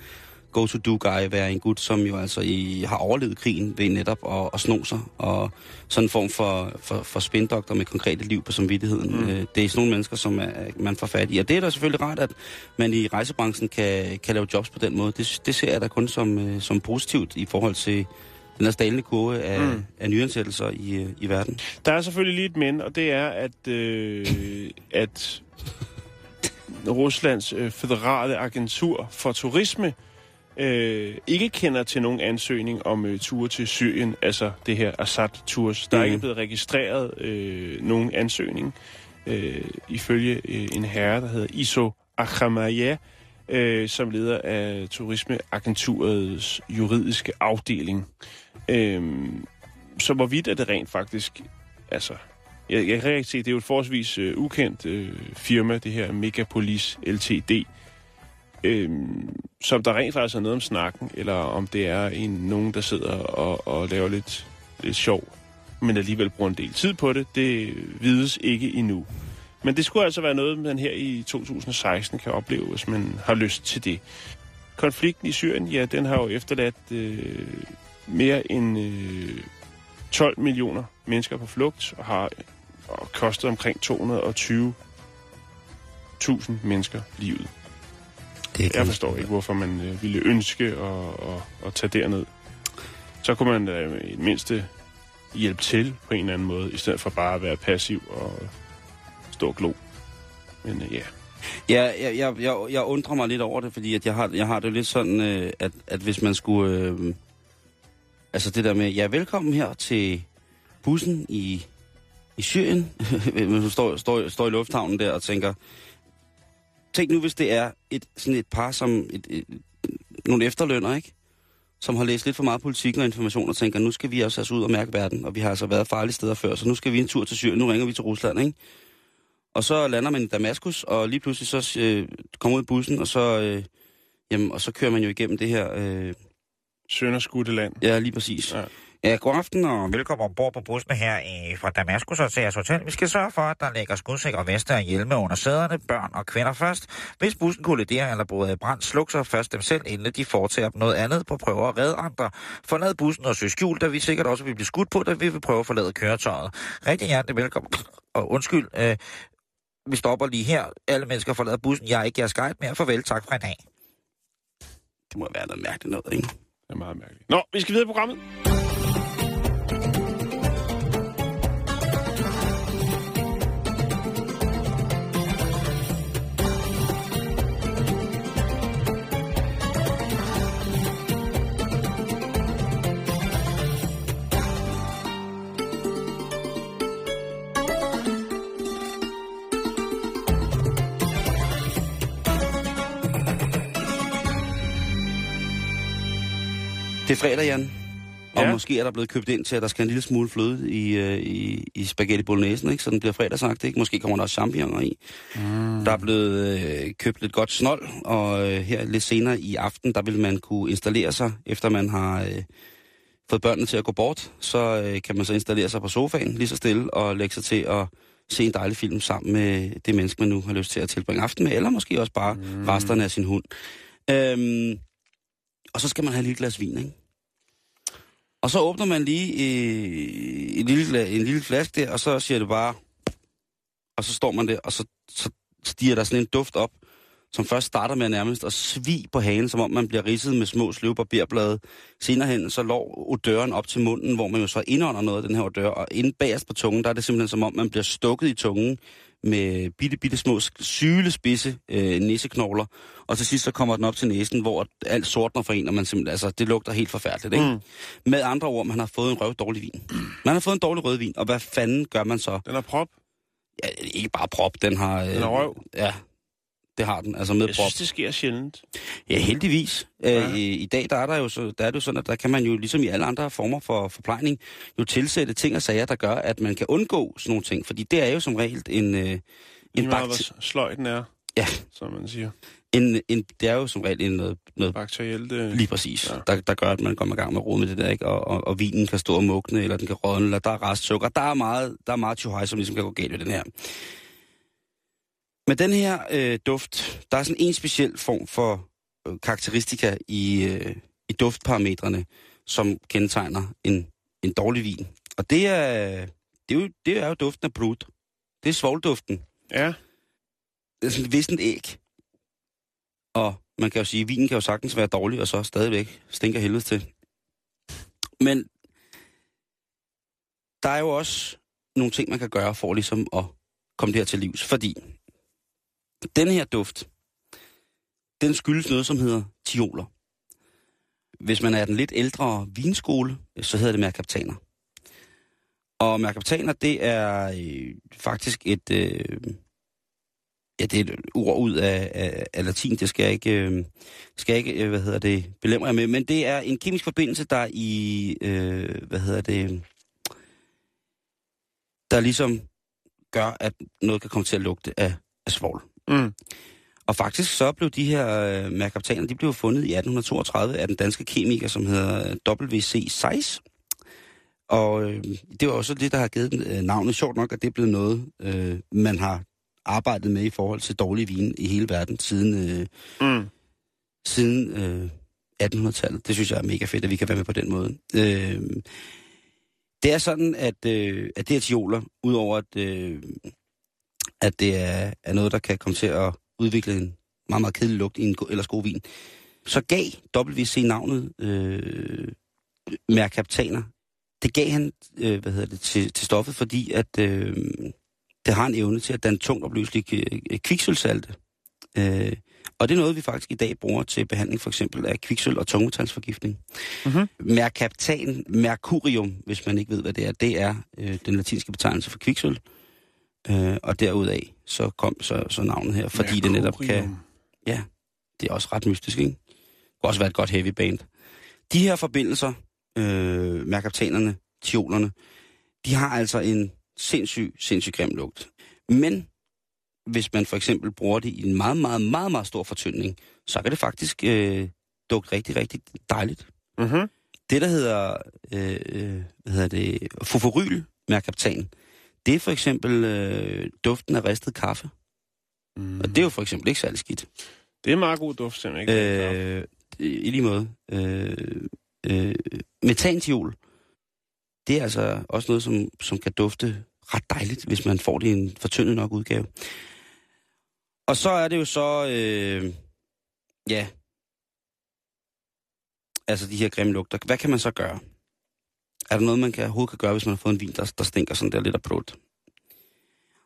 go-to-do-guy være en gut, som jo altså i, har overlevet krigen ved netop at, at sno sig, og sådan en form for, for, for spindoktor med konkrete liv på samvittigheden. Mm. Øh, det er sådan nogle mennesker, som er, man får fat i. Og det er da selvfølgelig rart, at man i rejsebranchen kan, kan lave jobs på den måde. Det, det ser jeg da kun som, øh, som positivt i forhold til den her stalende kurve af, mm. af nyansættelser i, øh, i verden. Der er selvfølgelig lige et men, og det er, at, øh, at Ruslands øh, federale agentur for turisme øh, ikke kender til nogen ansøgning om øh, ture til Syrien, altså det her Assad-tours. Der er Mhm. ikke blevet registreret øh, nogen ansøgning. øh, ifølge øh, en herre, der hedder Iso Akhamaya, øh, som leder af Turismeagenturets juridiske afdeling. Øh, så hvorvidt er det rent faktisk, altså, jeg, jeg kan ikke se, det er jo et forholdsvis øh, ukendt øh, firma, det her Megapolis LTD, øh, som der rent faktisk er noget om snakken, eller om det er en nogen, der sidder og, og laver lidt, lidt sjov, men alligevel bruger en del tid på det, det vides ikke endnu. Men det skulle altså være noget, man her i 2016 kan opleve, hvis man har lyst til det. Konflikten i Syrien, ja, den har jo efterladt øh, mere end øh, 12 millioner mennesker på flugt, og har og kostet omkring 220.000 mennesker livet. Det Jeg forstår ikke, hvorfor man øh, ville ønske at, at, at tage derned. Så kunne man øh, i det mindste hjælpe til på en eller anden måde, i stedet for bare at være passiv og stå og glo. Men øh, ja, Ja, jeg, jeg, jeg, jeg undrer mig lidt over det, fordi at jeg, har, jeg har det lidt sådan, øh, at, at hvis man skulle... Øh, altså det der med, ja, velkommen her til bussen i, i Syrien. Du står, står, står i lufthavnen der og tænker... Tænk nu, hvis det er et, sådan et par, som et, et, nogle efterlønner, ikke? Som har læst lidt for meget politik og information og tænker, nu skal vi også altså ud og mærke verden, og vi har altså været farlige steder før, så nu skal vi en tur til Syrien, nu ringer vi til Rusland, ikke? Og så lander man i Damaskus, og lige pludselig så øh, kommer ud i bussen, og så, øh, jamen, og så kører man jo igennem det her... Øh, sønderskudte land. ja, lige præcis. Ja. Ja. God aften, og Velkommen ombord på bussen her i, fra Damaskus og til jeres hotel. Vi skal sørge for, at der ligger skudsikre veste og hjelme under sæderne, børn og kvinder først. Hvis bussen kolliderer eller bryder i brand, sluk så først dem selv, inden de foretager noget andet på prøver at redde andre. Forlad bussen og søg skjul, da vi sikkert også vil blive skudt på, da vi vil prøve at forlade køretøjet. Rigtig hjertelig velkommen. Og undskyld, øh, vi stopper lige her. Alle mennesker forlader bussen. Jeg er ikke jeres guide mere. Farvel, tak for i dag. det må være noget mærkeligt noget, ikke? Det er meget mærkeligt. Nå, vi skal videre i programmet. Det er fredag, Jan. Og Ja. måske er der blevet købt ind til, at der skal en lille smule fløde i, øh, i, i spaghetti bolognese, ikke? Så den bliver fredagsagt, ikke? Måske kommer der også champignoner i. Mm. Der er blevet øh, købt lidt godt snold, og øh, her lidt senere i aften, der vil man kunne installere sig, efter man har øh, fået børnene til at gå bort, så øh, kan man så installere sig på sofaen lige så stille og lægge sig til at se en dejlig film sammen med det menneske, man nu har lyst til at tilbringe aften med, eller måske også bare mm. resterne af sin hund. Øhm, og så skal man have et lille glas vin, ikke? Og så åbner man lige øh, en, lille, en lille flaske der, og så siger det bare... Og så står man der, og så, så stiger der sådan en duft op, som først starter med nærmest at svig på hagen, som om man bliver ridset med små sløve barberblade. Senere hen, så lår odøren op til munden, hvor man jo så indånder noget af den her odør, og inde bagerst på tungen, der er det simpelthen som om, man bliver stukket i tungen med bitte, bitte små sylespidse øh, næseknogler, og til sidst så kommer den op til næsen, hvor alt sortner for en, og man simpelthen, altså, det lugter helt forfærdeligt, ikke? Mm. Med andre ord, man har fået en røv dårlig vin. Man har fået en dårlig rødvin, og hvad fanden gør man så? Den er prop. Ja, ikke bare prop, den har... Øh, Den har røv. Ja, det har den, altså med Jeg prop. synes, det sker sjældent. Ja, heldigvis. Ja. Ja. Øh, i, dag der er, der, jo så, der er det jo sådan, at der kan man jo, ligesom i alle andre former for forplejning, jo tilsætte ting og sager, der gør, at man kan undgå sådan nogle ting. Fordi det er jo som regel en, øh, en, Lige bakter- hvor sløj den er, ja, som man siger. en, en, det er jo som regel en noget, noget Bakterielt. Øh, lige præcis, Ja. der, der gør, at man kommer i gang med at rode med det der, ikke? Og, og, og vinen kan stå og mugne, eller den kan rådne, eller der er restsukker. Der er meget, der er meget tjohej, som ligesom kan gå galt ved den her. Med den her øh, duft, der er sådan en speciel form for øh, karakteristika i, øh, i duftparametrene, som kendetegner en, en dårlig vin. Og det er, det er, jo, det er jo duften af blod. Det er svovlduften. Ja, Det er sådan et vissent æg. Og man kan jo sige, at vinen kan jo sagtens være dårlig, og så stadigvæk stinker helvede til. Men der er jo også nogle ting, man kan gøre for ligesom at komme det her til livs. Fordi den her duft, den skyldes noget, som hedder tioler. Hvis man er den lidt ældre vinskole, så hedder det merkaptaner. Og merkaptaner, det er øh, faktisk et... Øh, ja, det er et ord ud af, af, af latin, det skal jeg ikke, øh, skal jeg ikke øh, hvad hedder det, belemre jer med, men det er en kemisk forbindelse, der i, øh, hvad hedder det, der ligesom gør, at noget kan komme til at lugte af, af svovl. Mm. Og faktisk så blev de her øh, merkaptaner, de blev fundet i 1832 af den danske kemiker, som hedder W.C. Seiss. Og øh, det var også det, der har givet den øh, navnet. Sjovt nok, at det er blevet noget, øh, man har arbejdet med i forhold til dårlig vin i hele verden siden, øh, Mm. siden øh, 1800-tallet. Det synes jeg er mega fedt, at vi kan være med på den måde. Øh, det er sådan, at, øh, at det her tioler, udover at, øh, at det er, er noget, der kan komme til at udvikle en meget, meget kedelig lugt i en ellers god vin, så gav WC navnet øh, merkaptaner. Det gav han øh, hvad hedder det, til, til stoffet, fordi at øh, det har en evne til at danne tungt opløselige øh, kviksølsalte. Øh, og det er noget, vi faktisk i dag bruger til behandling for eksempel af kviksøl og tungmetalsforgiftning. Mhm. Mercaptan, mercurium, hvis man ikke ved, hvad det er, det er øh, den latinske betegnelse for kviksøl. Øh, og derudaf så kom så, så navnet her, fordi det netop kan... Mercurium. Ja, det er også ret mystisk, ikke? Det kunne også være et godt heavy band. De her forbindelser, øh, merkaptanerne, tiolerne, de har altså en sindssyg, sindssyg grim lugt. Men hvis man for eksempel bruger det i en meget, meget, meget, meget stor fortyndning, så kan det faktisk øh, dufte rigtig, rigtig dejligt. Mhm. Det, der hedder, øh, øh, hvad hedder det, foforyl merkaptan, det er for eksempel øh, duften af ristet kaffe. Mm. Og det er jo for eksempel ikke særlig skidt. Det er meget god duft, simpelthen. Ikke? Øh, I lige måde. Øh, øh, metantiol, det er altså også noget, som, som kan dufte ret dejligt, hvis man får det i en fortyndet nok udgave. Og så er det jo så, øh, ja, altså de her grimme lugter. Hvad kan man så gøre? Er der noget, man kan, overhovedet kan gøre, hvis man har fået en vin, der, der stinker sådan der lidt af blot?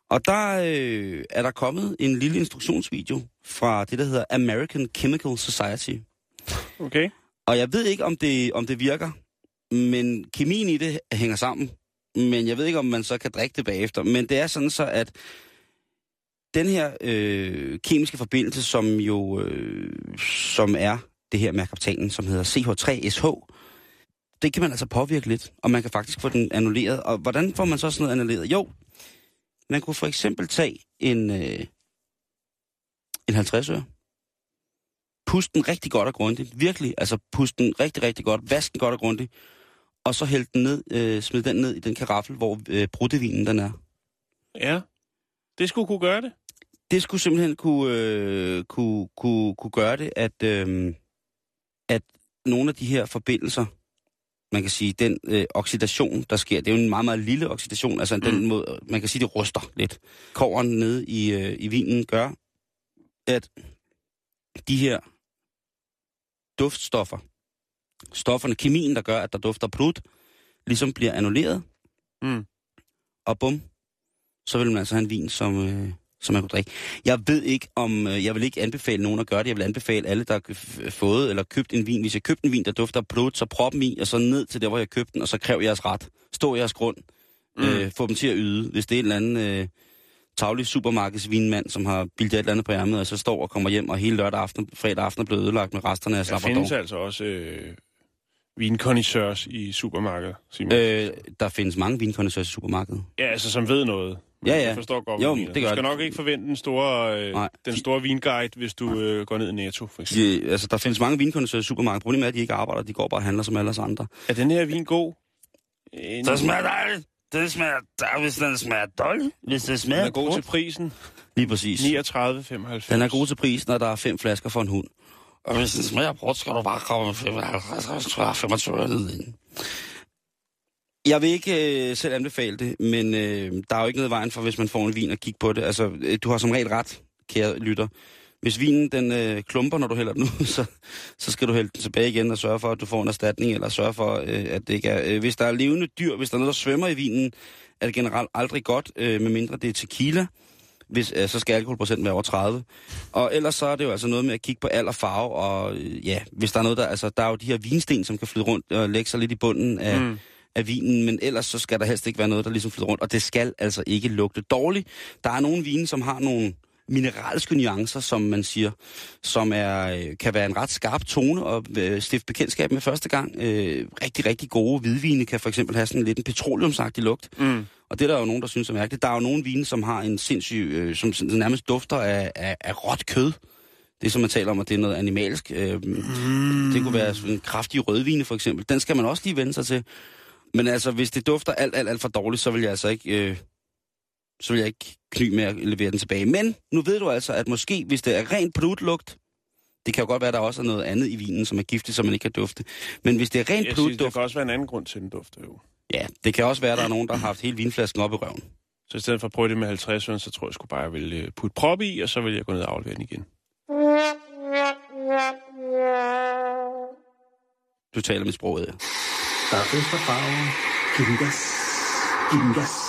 Og der øh, er der kommet en lille instruktionsvideo fra det, der hedder American Chemical Society. Okay. Og jeg ved ikke, om det, om det virker, men kemien i det hænger sammen. Men jeg ved ikke, om man så kan drikke det bagefter. Men det er sådan så, at den her øh, kemiske forbindelse, som jo øh, som er det her med kaptajnen, som hedder CH3SH, det kan man altså påvirke lidt, og man kan faktisk få den annulleret. Og hvordan får man så sådan noget annulleret? Jo, man kunne for eksempel tage en, øh, en 50 øre, puste den rigtig godt og grundigt, virkelig, altså puste den rigtig, rigtig godt, vask den godt og grundigt, og så hælde den ned, øh, smid den ned i den karaffel, hvor øh, bruttevinen den er. Ja. Det skulle kunne gøre det. Det skulle simpelthen kunne, øh, kunne, kunne, kunne gøre det, at, øh, at nogle af de her forbindelser, man kan sige, den øh, oxidation, der sker, det er jo en meget, meget lille oxidation, altså mm. den måde, man kan sige, det ruster lidt. Koveren nede i, øh, i vinen gør, at de her duftstoffer, stofferne, kemien, der gør, at der dufter prut, ligesom bliver annulleret, Mm. og bum, så vil man altså have en vin, som, øh, som man kunne drikke. Jeg ved ikke om, øh, jeg vil ikke anbefale nogen at gøre det. Jeg vil anbefale alle, der har fået eller købt en vin. Hvis jeg købte en vin, der dufter af blod, så prop i, og så ned til der, hvor jeg købte den, og så kræv jeres ret. Stå jeres grund. Mm. Øh, få dem til at yde. Hvis det er en eller anden øh, taglig supermarkedsvinmand, som har bildet et eller andet på ærmet, og så står og kommer hjem, og hele lørdag aften, fredag aften er blevet ødelagt med resterne af Der Labrador. findes altså også øh, vinkondisseurs i supermarkedet, Simon. Øh. Øh, der findes mange vinkondensører i supermarkedet. Ja, altså som ved noget. Ja, ja. Jeg forstår godt, Jo, det gør Du skal det. nok ikke forvente den store, øh, Nej. den store vinguide, hvis du øh, går ned i Netto, for eksempel. De, altså, der findes mange vinkondensører i supermarkedet. Problemet er, at de ikke arbejder. De går bare og handler som alle os andre. Er den her vin god? En, Det smager dejligt. Det smager dejligt, hvis den smager dårligt. Hvis det den smager er god til godt. prisen. Lige præcis. 39,95. Den er god til prisen, når der er fem flasker for en hund. Og hvis den smager brudt, skal du bare komme 55, 25 øre ned i. Jeg vil ikke øh, selv anbefale det, men øh, der er jo ikke noget i vejen for, hvis man får en vin og kigge på det. Altså, øh, du har som regel ret, kære lytter. Hvis vinen den øh, klumper, når du hælder den ud, så, så skal du hælde den tilbage igen og sørge for, at du får en erstatning, eller sørge for, øh, at det ikke er... Øh, hvis der er levende dyr, hvis der er noget, der svømmer i vinen, er det generelt aldrig godt, øh, medmindre det er tequila. Hvis, øh, så skal alkoholprocenten være over 30. Og ellers så er det jo altså noget med at kigge på alder, farve, og øh, ja, hvis der er noget, der... Altså, der er jo de her vinsten, som kan flyde rundt og lægge sig lidt i bunden af, mm. af vinen, men ellers så skal der helst ikke være noget, der ligesom flyder rundt, og det skal altså ikke lugte dårligt. Der er nogle vine, som har nogle mineralske nuancer, som man siger, som er, øh, kan være en ret skarp tone og øh, stifte bekendtskab med første gang. Øh, rigtig, rigtig gode hvidvine kan for eksempel have sådan lidt en petroleumsagtig lugt. Mm. Og det er der jo nogen, der synes er mærkeligt. Der er jo nogle vine, som har en sindssyg, øh, som nærmest dufter af, af, af råt kød. Det som man taler om, at det er noget animalsk. Øh, mm. Det kunne være sådan en kraftig rødvine for eksempel. Den skal man også lige vende sig til. Men altså, hvis det dufter alt, alt, alt for dårligt, så vil jeg altså ikke... Øh, så vil jeg ikke kny med at levere den tilbage. Men nu ved du altså, at måske, hvis det er rent prutlugt, det kan jo godt være, at der også er noget andet i vinen, som er giftigt, som man ikke kan dufte. Men hvis det er rent Jeg der prutduft, kan også være en anden grund til, den dufter jo. ja, det kan også være, at der er nogen, der har haft hele vinflasken op i røven. Så i stedet for at prøve det med 50 øre, så tror jeg sgu bare, at jeg vil øh, putte prop i, og så vil jeg gå ned og aflevere den igen. Du taler med sproget, ja. Stop is for farven. Giv den gas. Giv den gas.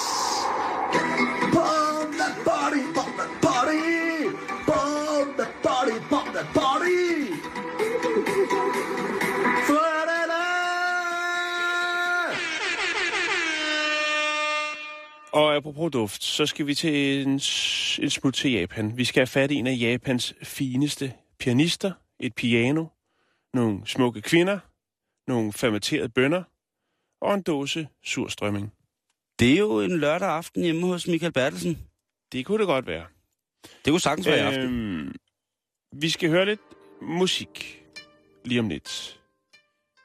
Og apropos duft, så skal vi til en, en smut til Japan. Vi skal have fat i en af Japans fineste pianister, et piano, nogle smukke kvinder, nogle fermenterede bønner og en dåse surstrømming. Det er jo en lørdag aften hjemme hos Michael Bertelsen. Det kunne det godt være. Det kunne sagtens være i aften. Øhm, vi skal høre lidt musik lige om lidt.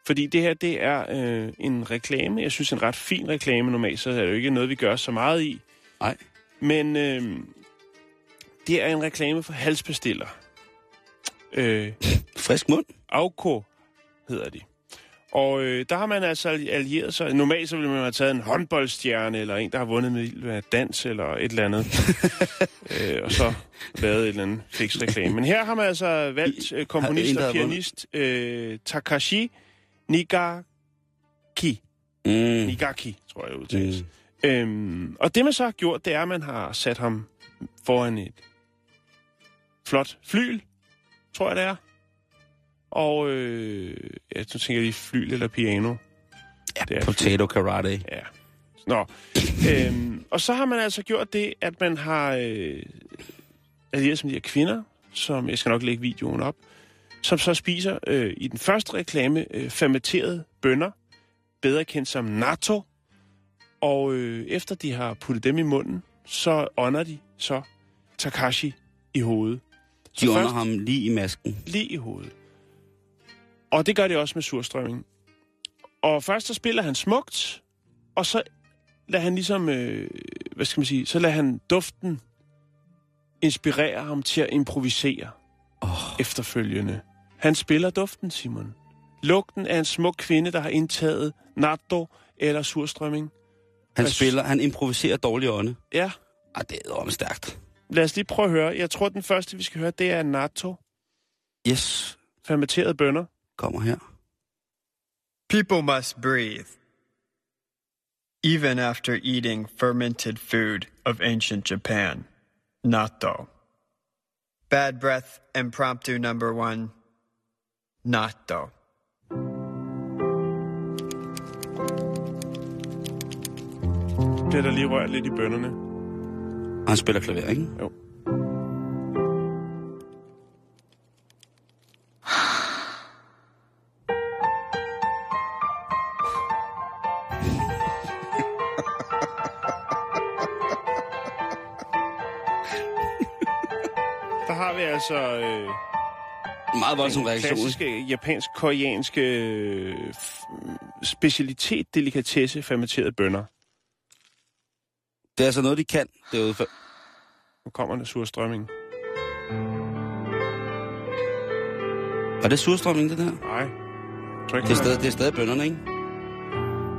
Fordi det her, det er øh, en reklame. Jeg synes, en ret fin reklame normalt, så er det jo ikke noget, vi gør så meget i. Nej. Men øh, det er en reklame for halspastiller. Øh, Frisk mund. Auko hedder de. Og øh, der har man altså allieret sig. Normalt så ville man have taget en håndboldstjerne, eller en, der har vundet med dans, eller et eller andet. øh, og så lavet et eller andet fix reklame. Men her har man altså valgt øh, komponist og pianist øh, Takashi Nigaki. Mm. Nigaki, tror jeg, udtales. Mm. Øhm, og det man så har gjort, det er, at man har sat ham foran et flot flyl, tror jeg det er. Og øh, ja, så tænker jeg lige flyl eller piano. Ja, det er potato karate. Ja. Nå. øhm, og så har man altså gjort det, at man har øh, allieret som de her kvinder, som jeg skal nok lægge videoen op, som så spiser øh, i den første reklame øh, fermenterede bønner, bedre kendt som natto. Og øh, efter de har puttet dem i munden, så ånder de så Takashi i hovedet. Så De først- ham lige i masken. lige i hovedet. Og det gør det også med surstrømming. Og først så spiller han smukt, og så lader han ligesom, øh, hvad skal man sige, så lader han duften inspirere ham til at improvisere Oh. efterfølgende. Han spiller duften, Simon. Lugten af en smuk kvinde, der har indtaget natto eller surstrømming. Han Hvad- spiller, han improviserer dårlig ånde. Ja, Ah, det er om stærkt. lad os lige prøve at høre. Jeg tror, den første, vi skal høre, det er natto, Yes, fermenterede bønner. kommer her. People must breathe. Even after eating fermented food of ancient Japan. Natto. Bad breath impromptu number one. Natto. Bliver der lige rørt lidt i bønnerne. Og han spiller klaver, ikke? Jo. Der har vi altså øh, Meget voldsom den reaktion. klassiske japansk-koreanske øh, f- specialitet, delikatesse, fermenterede bønner. Det er altså noget, de kan derude. For... Nu kommer der surstrømming. Og det surstrømning, det der? Nej. Det er, stadig, det er stadig bønderne, ikke?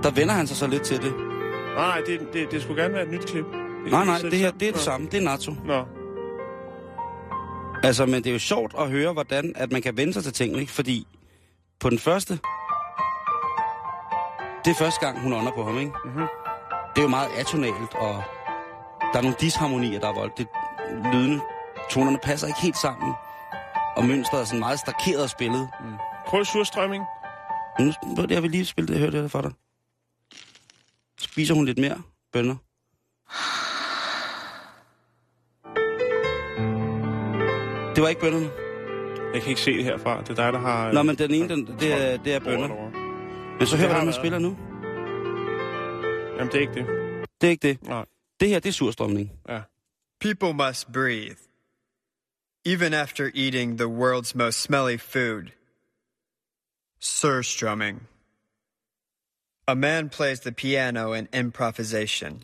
Der vender han sig så lidt til det. Nej, nej, det, det, det skulle gerne være et nyt klip. Det Nej, nej, det her, det er det samme. Det er NATO. Nå, Altså, men det er jo sjovt at høre, hvordan at man kan vende sig til tingene, ikke? Fordi på den første... Det er første gang, hun ånder på ham, ikke? Mhm. Det er jo meget atonalt, og der er nogle disharmonier, der er voldt. Det lydende, tonerne passer ikke helt sammen. Og mønstret er sådan meget stakeret spillet. prøv surstrømming. Nu, nu jeg vil lige spille det, høre det her for dig. spiser hun lidt mere bønner. Det var ikke bønnerne. Jeg kan ikke se det herfra. Det er dig, der har... Nå, men den ene, den, det, er, det er bønner. Men så hør, hvordan man været. spiller nu. Jamen, det er ikke det. Det er ikke det. Nej. Det her, det er surstrømning. Ja. People must breathe. Even after eating the world's most smelly food. Surstrumming. A man plays the piano in improvisation,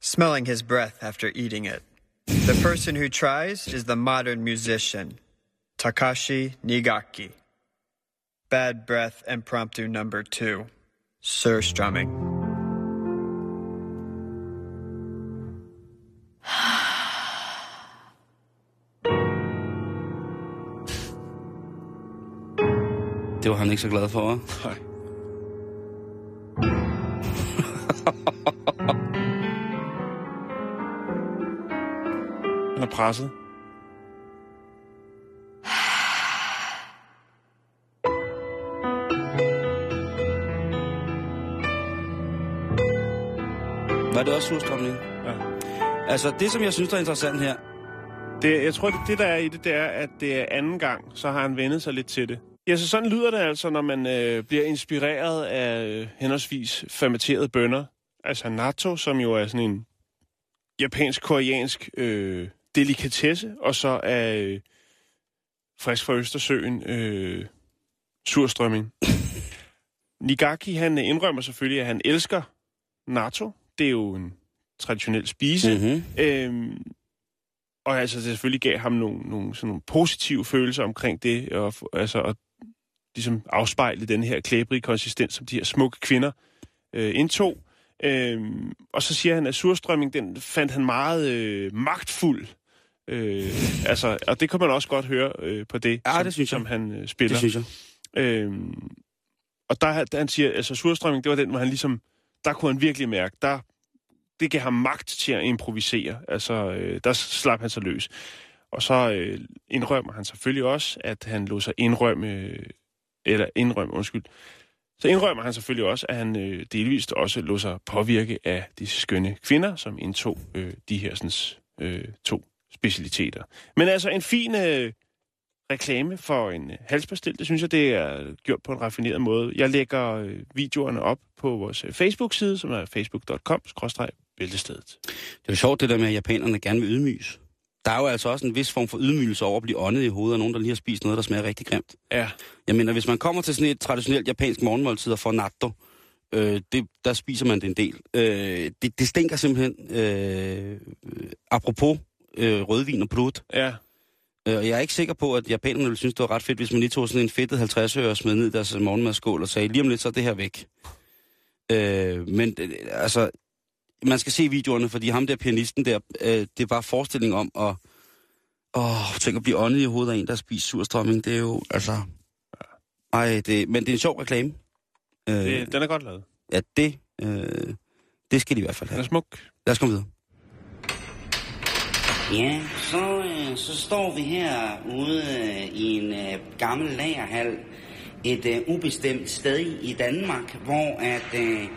smelling his breath after eating it. The person who tries is the modern musician, Takashi Nigaki. Bad breath impromptu number two. Surstrumming. Det var han ikke så glad for, hva'? Nej. Presset. Var det også surstrømning? Ja. Altså, det som jeg synes, der er interessant her, Det, jeg tror ikke, det der er i det, det er, at det er anden gang, så har han vendet sig lidt til det. Ja, så sådan lyder det altså, når man øh, bliver inspireret af øh, henholdsvis fermenterede bønner. Altså natto, som jo er sådan en japansk-koreansk øh, delikatesse, og så af øh, frisk fra Østersøen øh, surstrømming. Nigaki, han øh, indrømmer selvfølgelig, at han elsker natto. Det er jo en traditionel spise. mm-hmm. Øhm, og altså, det selvfølgelig gav ham nogle, nogle, sådan nogle positive følelser omkring det, og altså at ligesom afspejle den her klæbrige konsistens, som de her smukke kvinder øh, indtog. Øhm, og så siger han, at surstrømming, den fandt han meget øh, magtfuld. Øh, altså, og det kan man også godt høre øh, på det, Ja, som, det synes jeg. som han øh, spiller. det synes jeg. Øhm, og der, der han siger, altså surstrømming, det var den, hvor han ligesom, der kunne han virkelig mærke, der, det gav ham magt til at improvisere. Altså, øh, der slap han sig løs. Og så øh, indrømmer han selvfølgelig også, at han lå sig indrømme, øh, eller indrømme, undskyld, så indrømmer han selvfølgelig også, at han øh, delvist også lå sig påvirke af de skønne kvinder, som indtog øh, de her sådan, øh, to specialiteter. Men altså en fin øh, reklame for en øh, halspastil, det synes jeg, det er gjort på en raffineret måde. Jeg lægger øh, videoerne op på vores øh, Facebook-side, som er facebook.com-bæltestedet. Det er jo sjovt, det der med, at japanerne gerne vil ydmyges. Der er jo altså også en vis form for ydmygelse over at blive åndet i hovedet af nogen, der lige har spist noget, der smager rigtig grimt. Ja, Jeg mener, hvis man kommer til sådan et traditionelt japansk morgenmåltid og får natto, øh, det, der spiser man det en del. Øh, det, det stinker simpelthen, øh, apropos øh, rødvin og blod. ja. Øh, og jeg er ikke sikker på, at japanerne ville synes, det var ret fedt, hvis man lige tog sådan en fedtet 50 øre og smed ned i deres morgenmadskål og sagde, lige om lidt, så er det her væk. Øh, men øh, altså, man skal se videoerne, fordi ham der pianisten der, øh, det var forestilling om at, åh, tænk at blive åndet i hovedet af en, der spiser surstrømming. Det er jo, altså... Ej, det, men det er en sjov reklame. Øh, Det, den er godt lavet. Ja, det, øh, det skal de i hvert fald Den er have. smuk. Lad os komme videre. Ja, så, øh, så står vi her ude øh, i en øh, gammel lagerhal et ubestemt sted i Danmark, hvor at øh,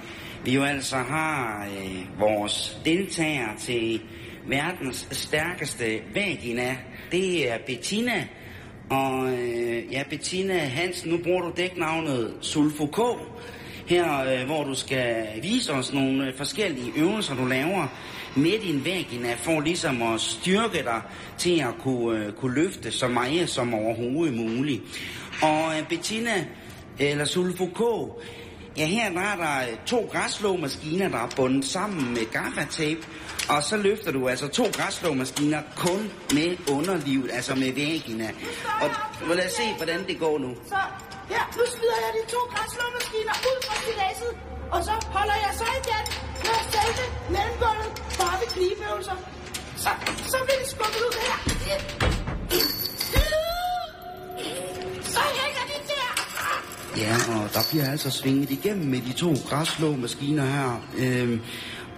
vi jo altså har vores deltagere til verdens stærkeste vagina. Det er Bettina. Og ja, Bettina Hansen, nu bruger du dæknavnet Sulfo K. Her, hvor du skal vise os nogle forskellige øvelser, du laver med din vagina, for ligesom at styrke dig til at kunne, øh, kunne løfte så meget som overhovedet muligt. Og øh, Bettina, eller Sulfo K, ja her der er der to græsslåmaskiner, der er bundet sammen med gaffatape, og så løfter du altså to græsslåmaskiner kun med underlivet, altså med vagina. Og lad os se, hvordan det går nu. Så her, nu smider jeg de to græsslåmaskiner ud fra stilasset, og så holder jeg så igen med selve mellemgulvet bare ved knibeøvelser. Så, så bliver det skubbet ud her. Så hænger de der. Ja, og der bliver altså svinget igennem med de to græsslåmaskiner her. Øhm,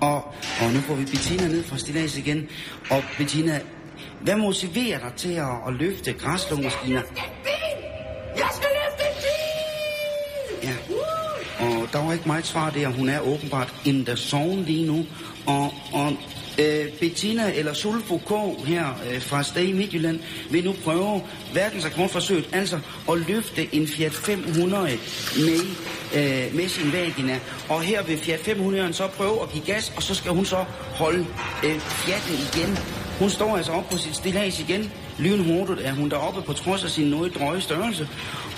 og, og nu får vi Bettina ned fra stilas igen. Og Bettina, hvad motiverer dig til at, at løfte græsslåmaskiner? Jeg skal løfte en bil! Jeg skal løfte en bil! Ja. Og der var ikke meget svar der. Hun er åbenbart in the zone lige nu. Og, og øh, Bettina eller Sulfo K. her øh, fra Stay Midtjylland vil nu prøve verdensrekordforsøget, altså at løfte en Fiat 500 med, øh, med sin vagina. Og her vil Fiat 500'eren så prøve at give gas, og så skal hun så holde øh, Fiaten igen. Hun står altså op på sit stillads igen. Lynhurtigt er hun deroppe på trods af sin noget drøje størrelse.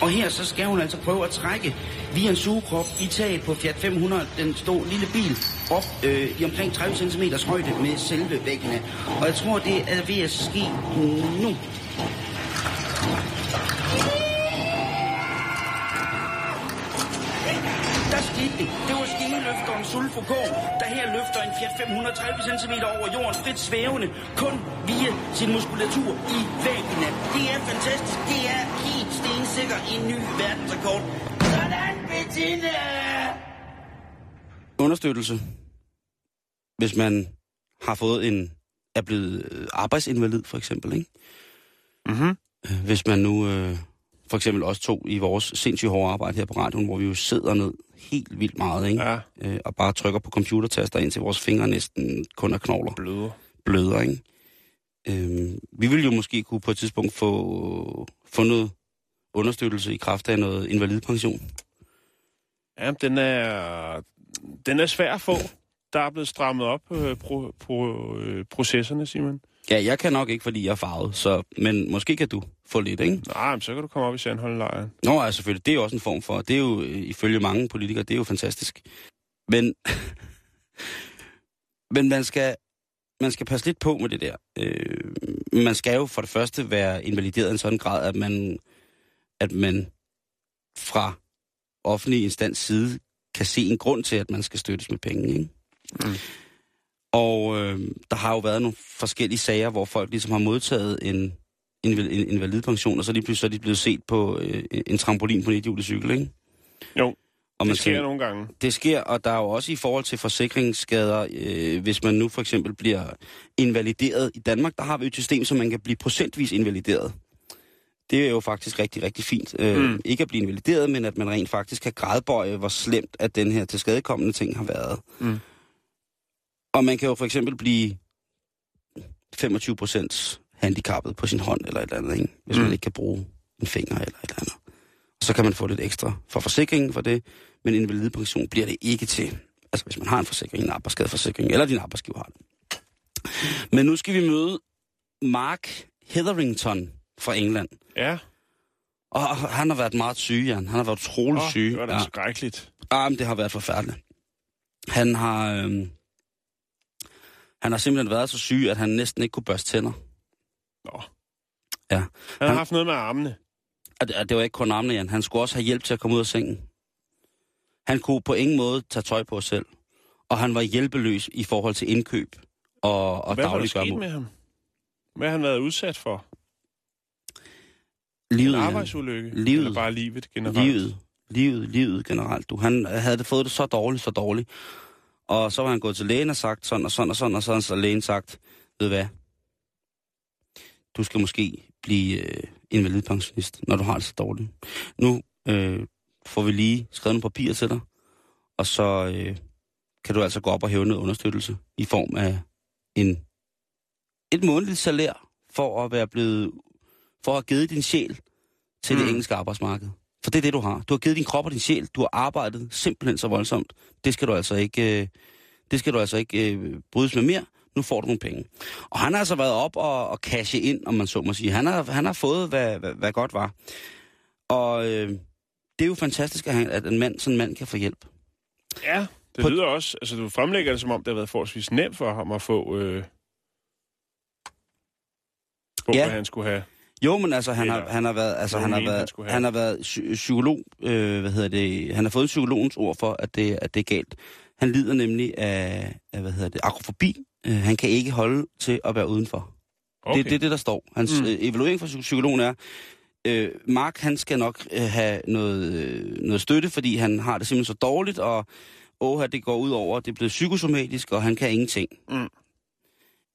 Og her så skal hun altså prøve at trække via en sugekrop i taget på Fiat 500, den store lille bil, op øh, i omkring 30 cm højde med selve væggene. Og jeg tror, det er ved at ske nu. Skete det. Det var skineløfteren Sulfo K, der her løfter en Fiat 530 cm over jorden frit svævende, kun via sin muskulatur i væggene. Det er fantastisk. Det er helt stensikker en ny verdensrekord. Sådan, Bettina! Understøttelse. Hvis man har fået en, er blevet øh, arbejdsinvalid, for eksempel, ikke? Mm-hmm. Øh, Hvis man nu, øh, for eksempel også to i vores sindssygt hårde arbejde her på radioen, hvor vi jo sidder ned helt vildt meget, ikke? Ja, Øh, og bare trykker på computertaster, indtil vores fingre næsten kun er knogler. bløder. bløder, ikke? Øhm, vi ville jo måske kunne på et tidspunkt få, få noget understøttelse i kraft af noget invalidpension. Ja, den er, den er svær at få. Der er blevet strammet op øh, pro, pro, øh, processerne, Simon. Ja, jeg kan nok ikke, fordi jeg er farvet, så, men måske kan du få lidt, ikke? Nej, men så kan du komme op i sandholdelejren. Nå, ja, selvfølgelig. Det er jo også en form for... Det er jo, øh, ifølge mange politikere, det er jo fantastisk. Men, men man skal, man skal passe lidt på med det der. Øh, man skal jo for det første være invalideret i en sådan grad, at man, at man fra offentlig instans side kan se en grund til, at man skal støttes med penge, ikke? Mm. Og øh, der har jo været nogle forskellige sager, hvor folk ligesom har modtaget en, en, en invalidpension, og så de pludselig så er de blevet set på øh, en trampolin på en ethjulet cykel, ikke? Jo, Og det sker skal, nogle gange. det sker, og der er jo også i forhold til forsikringsskader, øh, hvis man nu for eksempel bliver invalideret i Danmark, der har vi et system, så man kan blive procentvis invalideret. Det er jo faktisk rigtig, rigtig fint. Øh, Mm. Ikke at blive invalideret, men at man rent faktisk kan gradbøje, hvor slemt at den her tilskadekommende ting har været. Mm. Og man kan jo for eksempel blive 25 procent handicappet på sin hånd eller et eller andet, ikke? hvis mm. man ikke kan bruge en finger eller et eller andet. Og så kan man få lidt ekstra for forsikringen for det, men invalidpension bliver det ikke til. Altså hvis man har en forsikring, en arbejdsskadeforsikring, eller din arbejdsgiver har det. Men nu skal vi møde Mark Hetherington fra England. Ja, Og han har været meget syg, Jan. Han har været utrolig oh, syg. det var da ja. skrækkeligt. Ah, men det har været forfærdeligt. Han har, øhm, han har simpelthen været så syg, at han næsten ikke kunne børste tænder. Nå. Ja. Han har Han- haft noget med armene. Og det, og det var ikke kun armene, Jan. Han skulle også have hjælp til at komme ud af sengen. Han kunne på ingen måde tage tøj på sig selv. Og han var hjælpeløs i forhold til indkøb og, og Hvad var der daglig sket med ham? Hvad har han været udsat for? Livet, En arbejdsulykke? Livet. Eller bare livet generelt? Livet. Livet, livet generelt. Du. Han havde det fået det så dårligt, så dårligt. Og så var han gået til lægen og sagt sådan og sådan og sådan, og så så lægen sagt, ved hvad, du skal måske blive øh, invalidpensionist, når du har det så dårligt. Nu øh, får vi lige skrevet nogle papirer til dig, og så øh, kan du altså gå op og hæve noget understøttelse i form af en, et månedligt salær for at være blevet, for at have givet din sjæl til mm. det engelske arbejdsmarked. For det er det, du har. Du har givet din krop og din sjæl. Du har arbejdet simpelthen så voldsomt. Det skal du altså ikke, øh, det skal du altså ikke øh, brydes med mere. Nu får du nogle penge. Og han har altså været op og, og cashe ind, om man så må sige. Han har, han har fået, hvad, hvad, hvad godt var. Og øh, det er jo fantastisk, at, han, at en mand, sådan en mand kan få hjælp. Ja, det På- lyder også... Altså, du fremlægger det, som om det har været forholdsvis nemt for ham at få... Øh, få, Ja. hvad han skulle have. Jo, men altså, han har, han har været, altså, han har han været, have. han har været psy- psykolog, øh, hvad hedder det, han har fået psykologens ord for, at det, at det er galt. Han lider nemlig af, af hvad hedder det, akrofobi. Øh, han kan ikke holde til at være udenfor. Okay. Det, det er det, der står. Hans Mm. øh, evaluering fra psy- psykologen er, øh, Mark, han skal nok øh, have noget, øh, noget støtte, fordi han har det simpelthen så dårligt, og åh, det går ud over, det er blevet psykosomatisk, og han kan ingenting. Mm.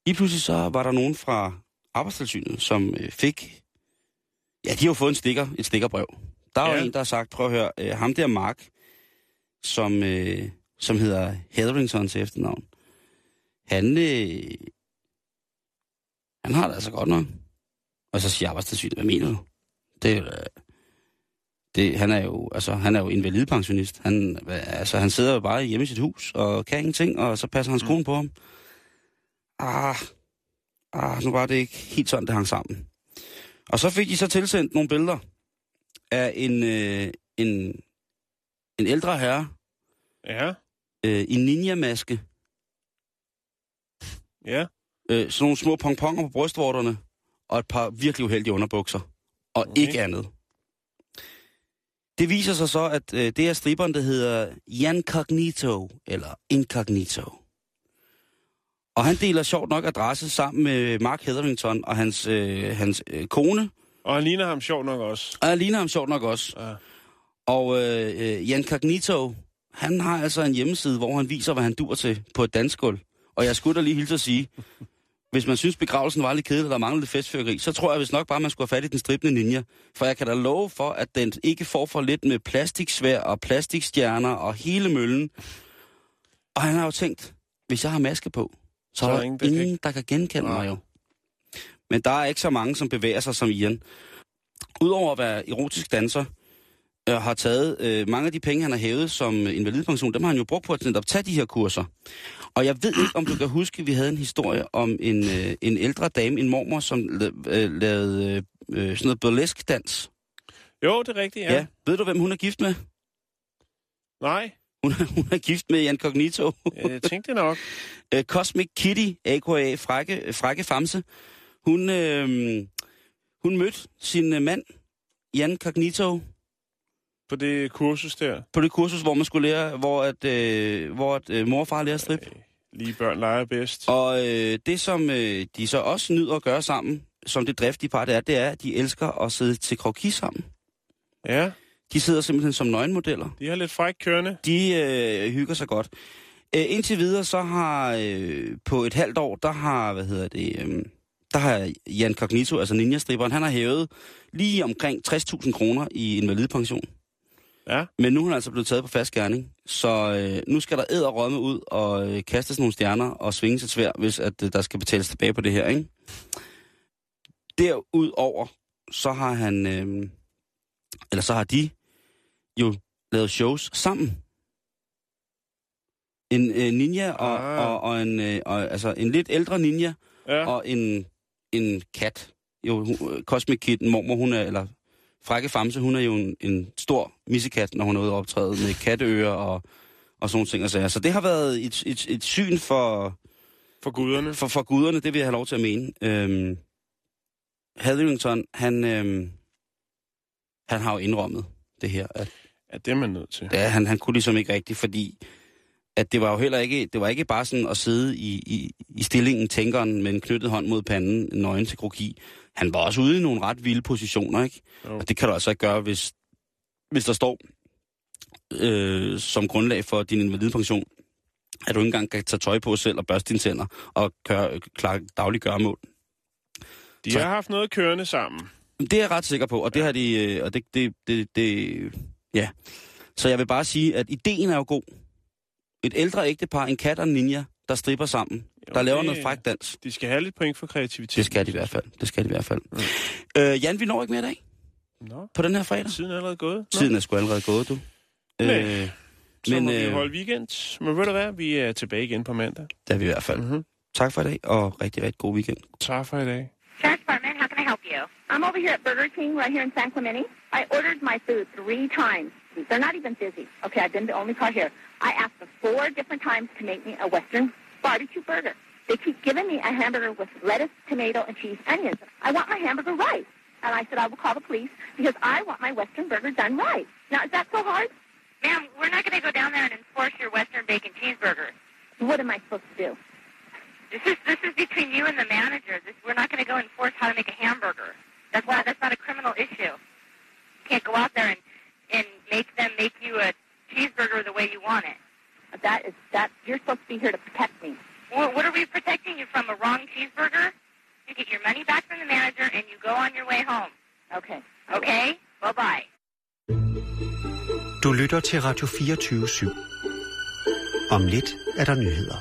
Lige pludselig så var der nogen fra arbejdstilsynet, som øh, fik... Ja, de har jo fået en stikker, et stikkerbrev. Der er Ja. jo en, der har sagt, prøv at høre, øh, ham der Mark, som, øh, som hedder Hetherington til efternavn, han, øh, han har det altså godt nok. Og så siger arbejdstilsynet, hvad mener du? Det, øh, det, han er jo, altså, han er jo invalidpensionist. Han, altså, han sidder jo bare hjemme i sit hus og kan ingenting, og så passer hans kone på ham. Ah, ah, nu var det ikke helt sådan, det hang sammen. Og så fik de så tilsendt nogle billeder af en, øh, en, en ældre herre Ja, øh, i ninja-maske. ja. Øh, sådan nogle små pongponger på brystvorterne, og et par virkelig uheldige underbukser. Og Okay. ikke andet. Det viser sig så, at øh, det er striberen, der hedder Jan Cognito, eller Incognito. Og han deler sjovt nok adresse sammen med Mark Hetherington og hans, øh, hans øh, kone. Og han ligner ham sjovt nok også. Og jeg ligner ham sjovt nok også. Ja. Og øh, Jan Cognito, han har altså en hjemmeside, hvor han viser, hvad han dur til på et dansgulv. Og jeg skulle da lige hilse at sige, hvis man synes, begravelsen var lidt kedelig, og der manglede lidt så tror jeg hvis nok bare, man skulle have fat i den stribende ninja. For jeg kan da love for, at den ikke får for lidt med plastiksvær og plastikstjerner og hele møllen. Og han har jo tænkt, hvis jeg har maske på, så, Så er er der ingen, ingen, der kan- ingen der kan genkende Nej. mig jo. Men der er ikke så mange, som bevæger sig som Ian. Udover at være erotisk danser, øh, har taget øh, mange af de penge, han har hævet som invalidpension, dem har han jo brugt på at netop tage de her kurser. Og jeg ved ikke, om du kan huske, at vi havde en historie om en, øh, en ældre dame, en mormor, som øh, lavede øh, øh, sådan noget burlesk dans. Jo, det er rigtigt. Ja. ja. Ved du, hvem hun er gift med? Nej, Hun er, hun er gift med Jan Cognito. jeg tænkte nok. Øh, Cosmic Kitty, a.k.a. Frække, Frække Famse. Hun, øh, hun mødte sin øh, mand, Jan Cognito, På det kursus der. på det kursus, hvor man skulle lære, hvor, at, øh, hvor at, øh, mor og far lærer at strippe. Lige børn leger bedst. Og øh, det, som øh, de så også nyder at gøre sammen, som det driftige par det er, det er, at de elsker at sidde til kroki sammen. Ja, De sidder simpelthen som nøgenmodeller. de har lidt fræk kørende. De øh, hygger sig godt. Øh, indtil videre, så har øh, på et halvt år, der har, hvad hedder det, øh, der har Jan Cognito, altså ninja-striberen, han har hævet lige omkring 60.000 kroner i invalidpension. Ja. Men nu er han altså blevet taget på fast gerning. Så øh, nu skal der æd og rømme ud og øh, kastes nogle stjerner og svinge sig svær, hvis at, øh, der skal betales tilbage på det her, ikke? Derudover, så har han, øh, eller så har de jo lavet shows sammen. En øh, ninja og, Ah. og, og, en, øh, og altså en lidt ældre ninja Ja, og en, en kat. Jo, hun- øh, Cosmic Kitten, mormor, hun er, eller Frække Famse, hun er jo en, en stor missekat, når hun er ude og optræde med katteører og, og sådan ting. og sager. Så det har været et, et, et syn for, for guderne. for, for guderne, det vil jeg have lov til at mene. Øhm, Hetherington, han, øhm, han har jo indrømmet det her, at Ja, det er man nødt til. Ja, han, han kunne ligesom ikke rigtigt, fordi at det var jo heller ikke, det var ikke bare sådan at sidde i, i, i stillingen, tænkeren med en knyttet hånd mod panden, nøgen til kroki. Han var også ude i nogle ret vilde positioner, ikke? Jo. Og det kan du altså ikke gøre, hvis, hvis der står øh, som grundlag for din invalidpension, at du ikke engang kan tage tøj på selv og børste dine tænder og køre, klare daglig gøremål. De Så- har haft noget kørende sammen. Det er jeg ret sikker på, og det har de, øh, og det, det, det, det, ja. Så jeg vil bare sige, at ideen er jo god. Et ældre ægtepar, en kat og en ninja, der stripper sammen, Jo, der laver noget fræk dans. De skal have lidt point for kreativitet. Det skal de i hvert fald. Det skal de i hvert fald. Øh, Jan, vi når ikke mere i dag Nå, på den her fredag. tiden er allerede gået. Nå. Tiden er sgu allerede gået, du. Men- Øh, Så men, må vi øh, holde weekend. Men ved du hvad, vi er tilbage igen på mandag. det er vi i hvert fald. Mm-hmm. Tak for i dag, og rigtig, rigtig god weekend. Tak for i dag. Sheriff's Department, you? I'm over here at Burger King right here in San Clemente. I ordered my food three times. They're not even busy. Okay, I've been the only car here. I asked them four different times to make me a Western barbecue burger. They keep giving me a hamburger with lettuce, tomato, and cheese onions. I want my hamburger right. And I said I will call the police because I want my Western burger done right. Now, is that so hard? Ma'am, we're not going to go down there and enforce your Western bacon cheeseburger. What am I supposed to do? This is this is between you and the manager. This, we're not going to go enforce how to make a hamburger. That's not that's not a criminal issue. You can't go out there and and make them make you a cheeseburger the way you want it. That is that you're supposed to be here to protect me. What, what are we protecting you from? A wrong cheeseburger? You get your money back from the manager and you go on your way home. Okay. Okay? Bye bye. Du lytter til Radio 24 /7. Om lidt er der nyheder.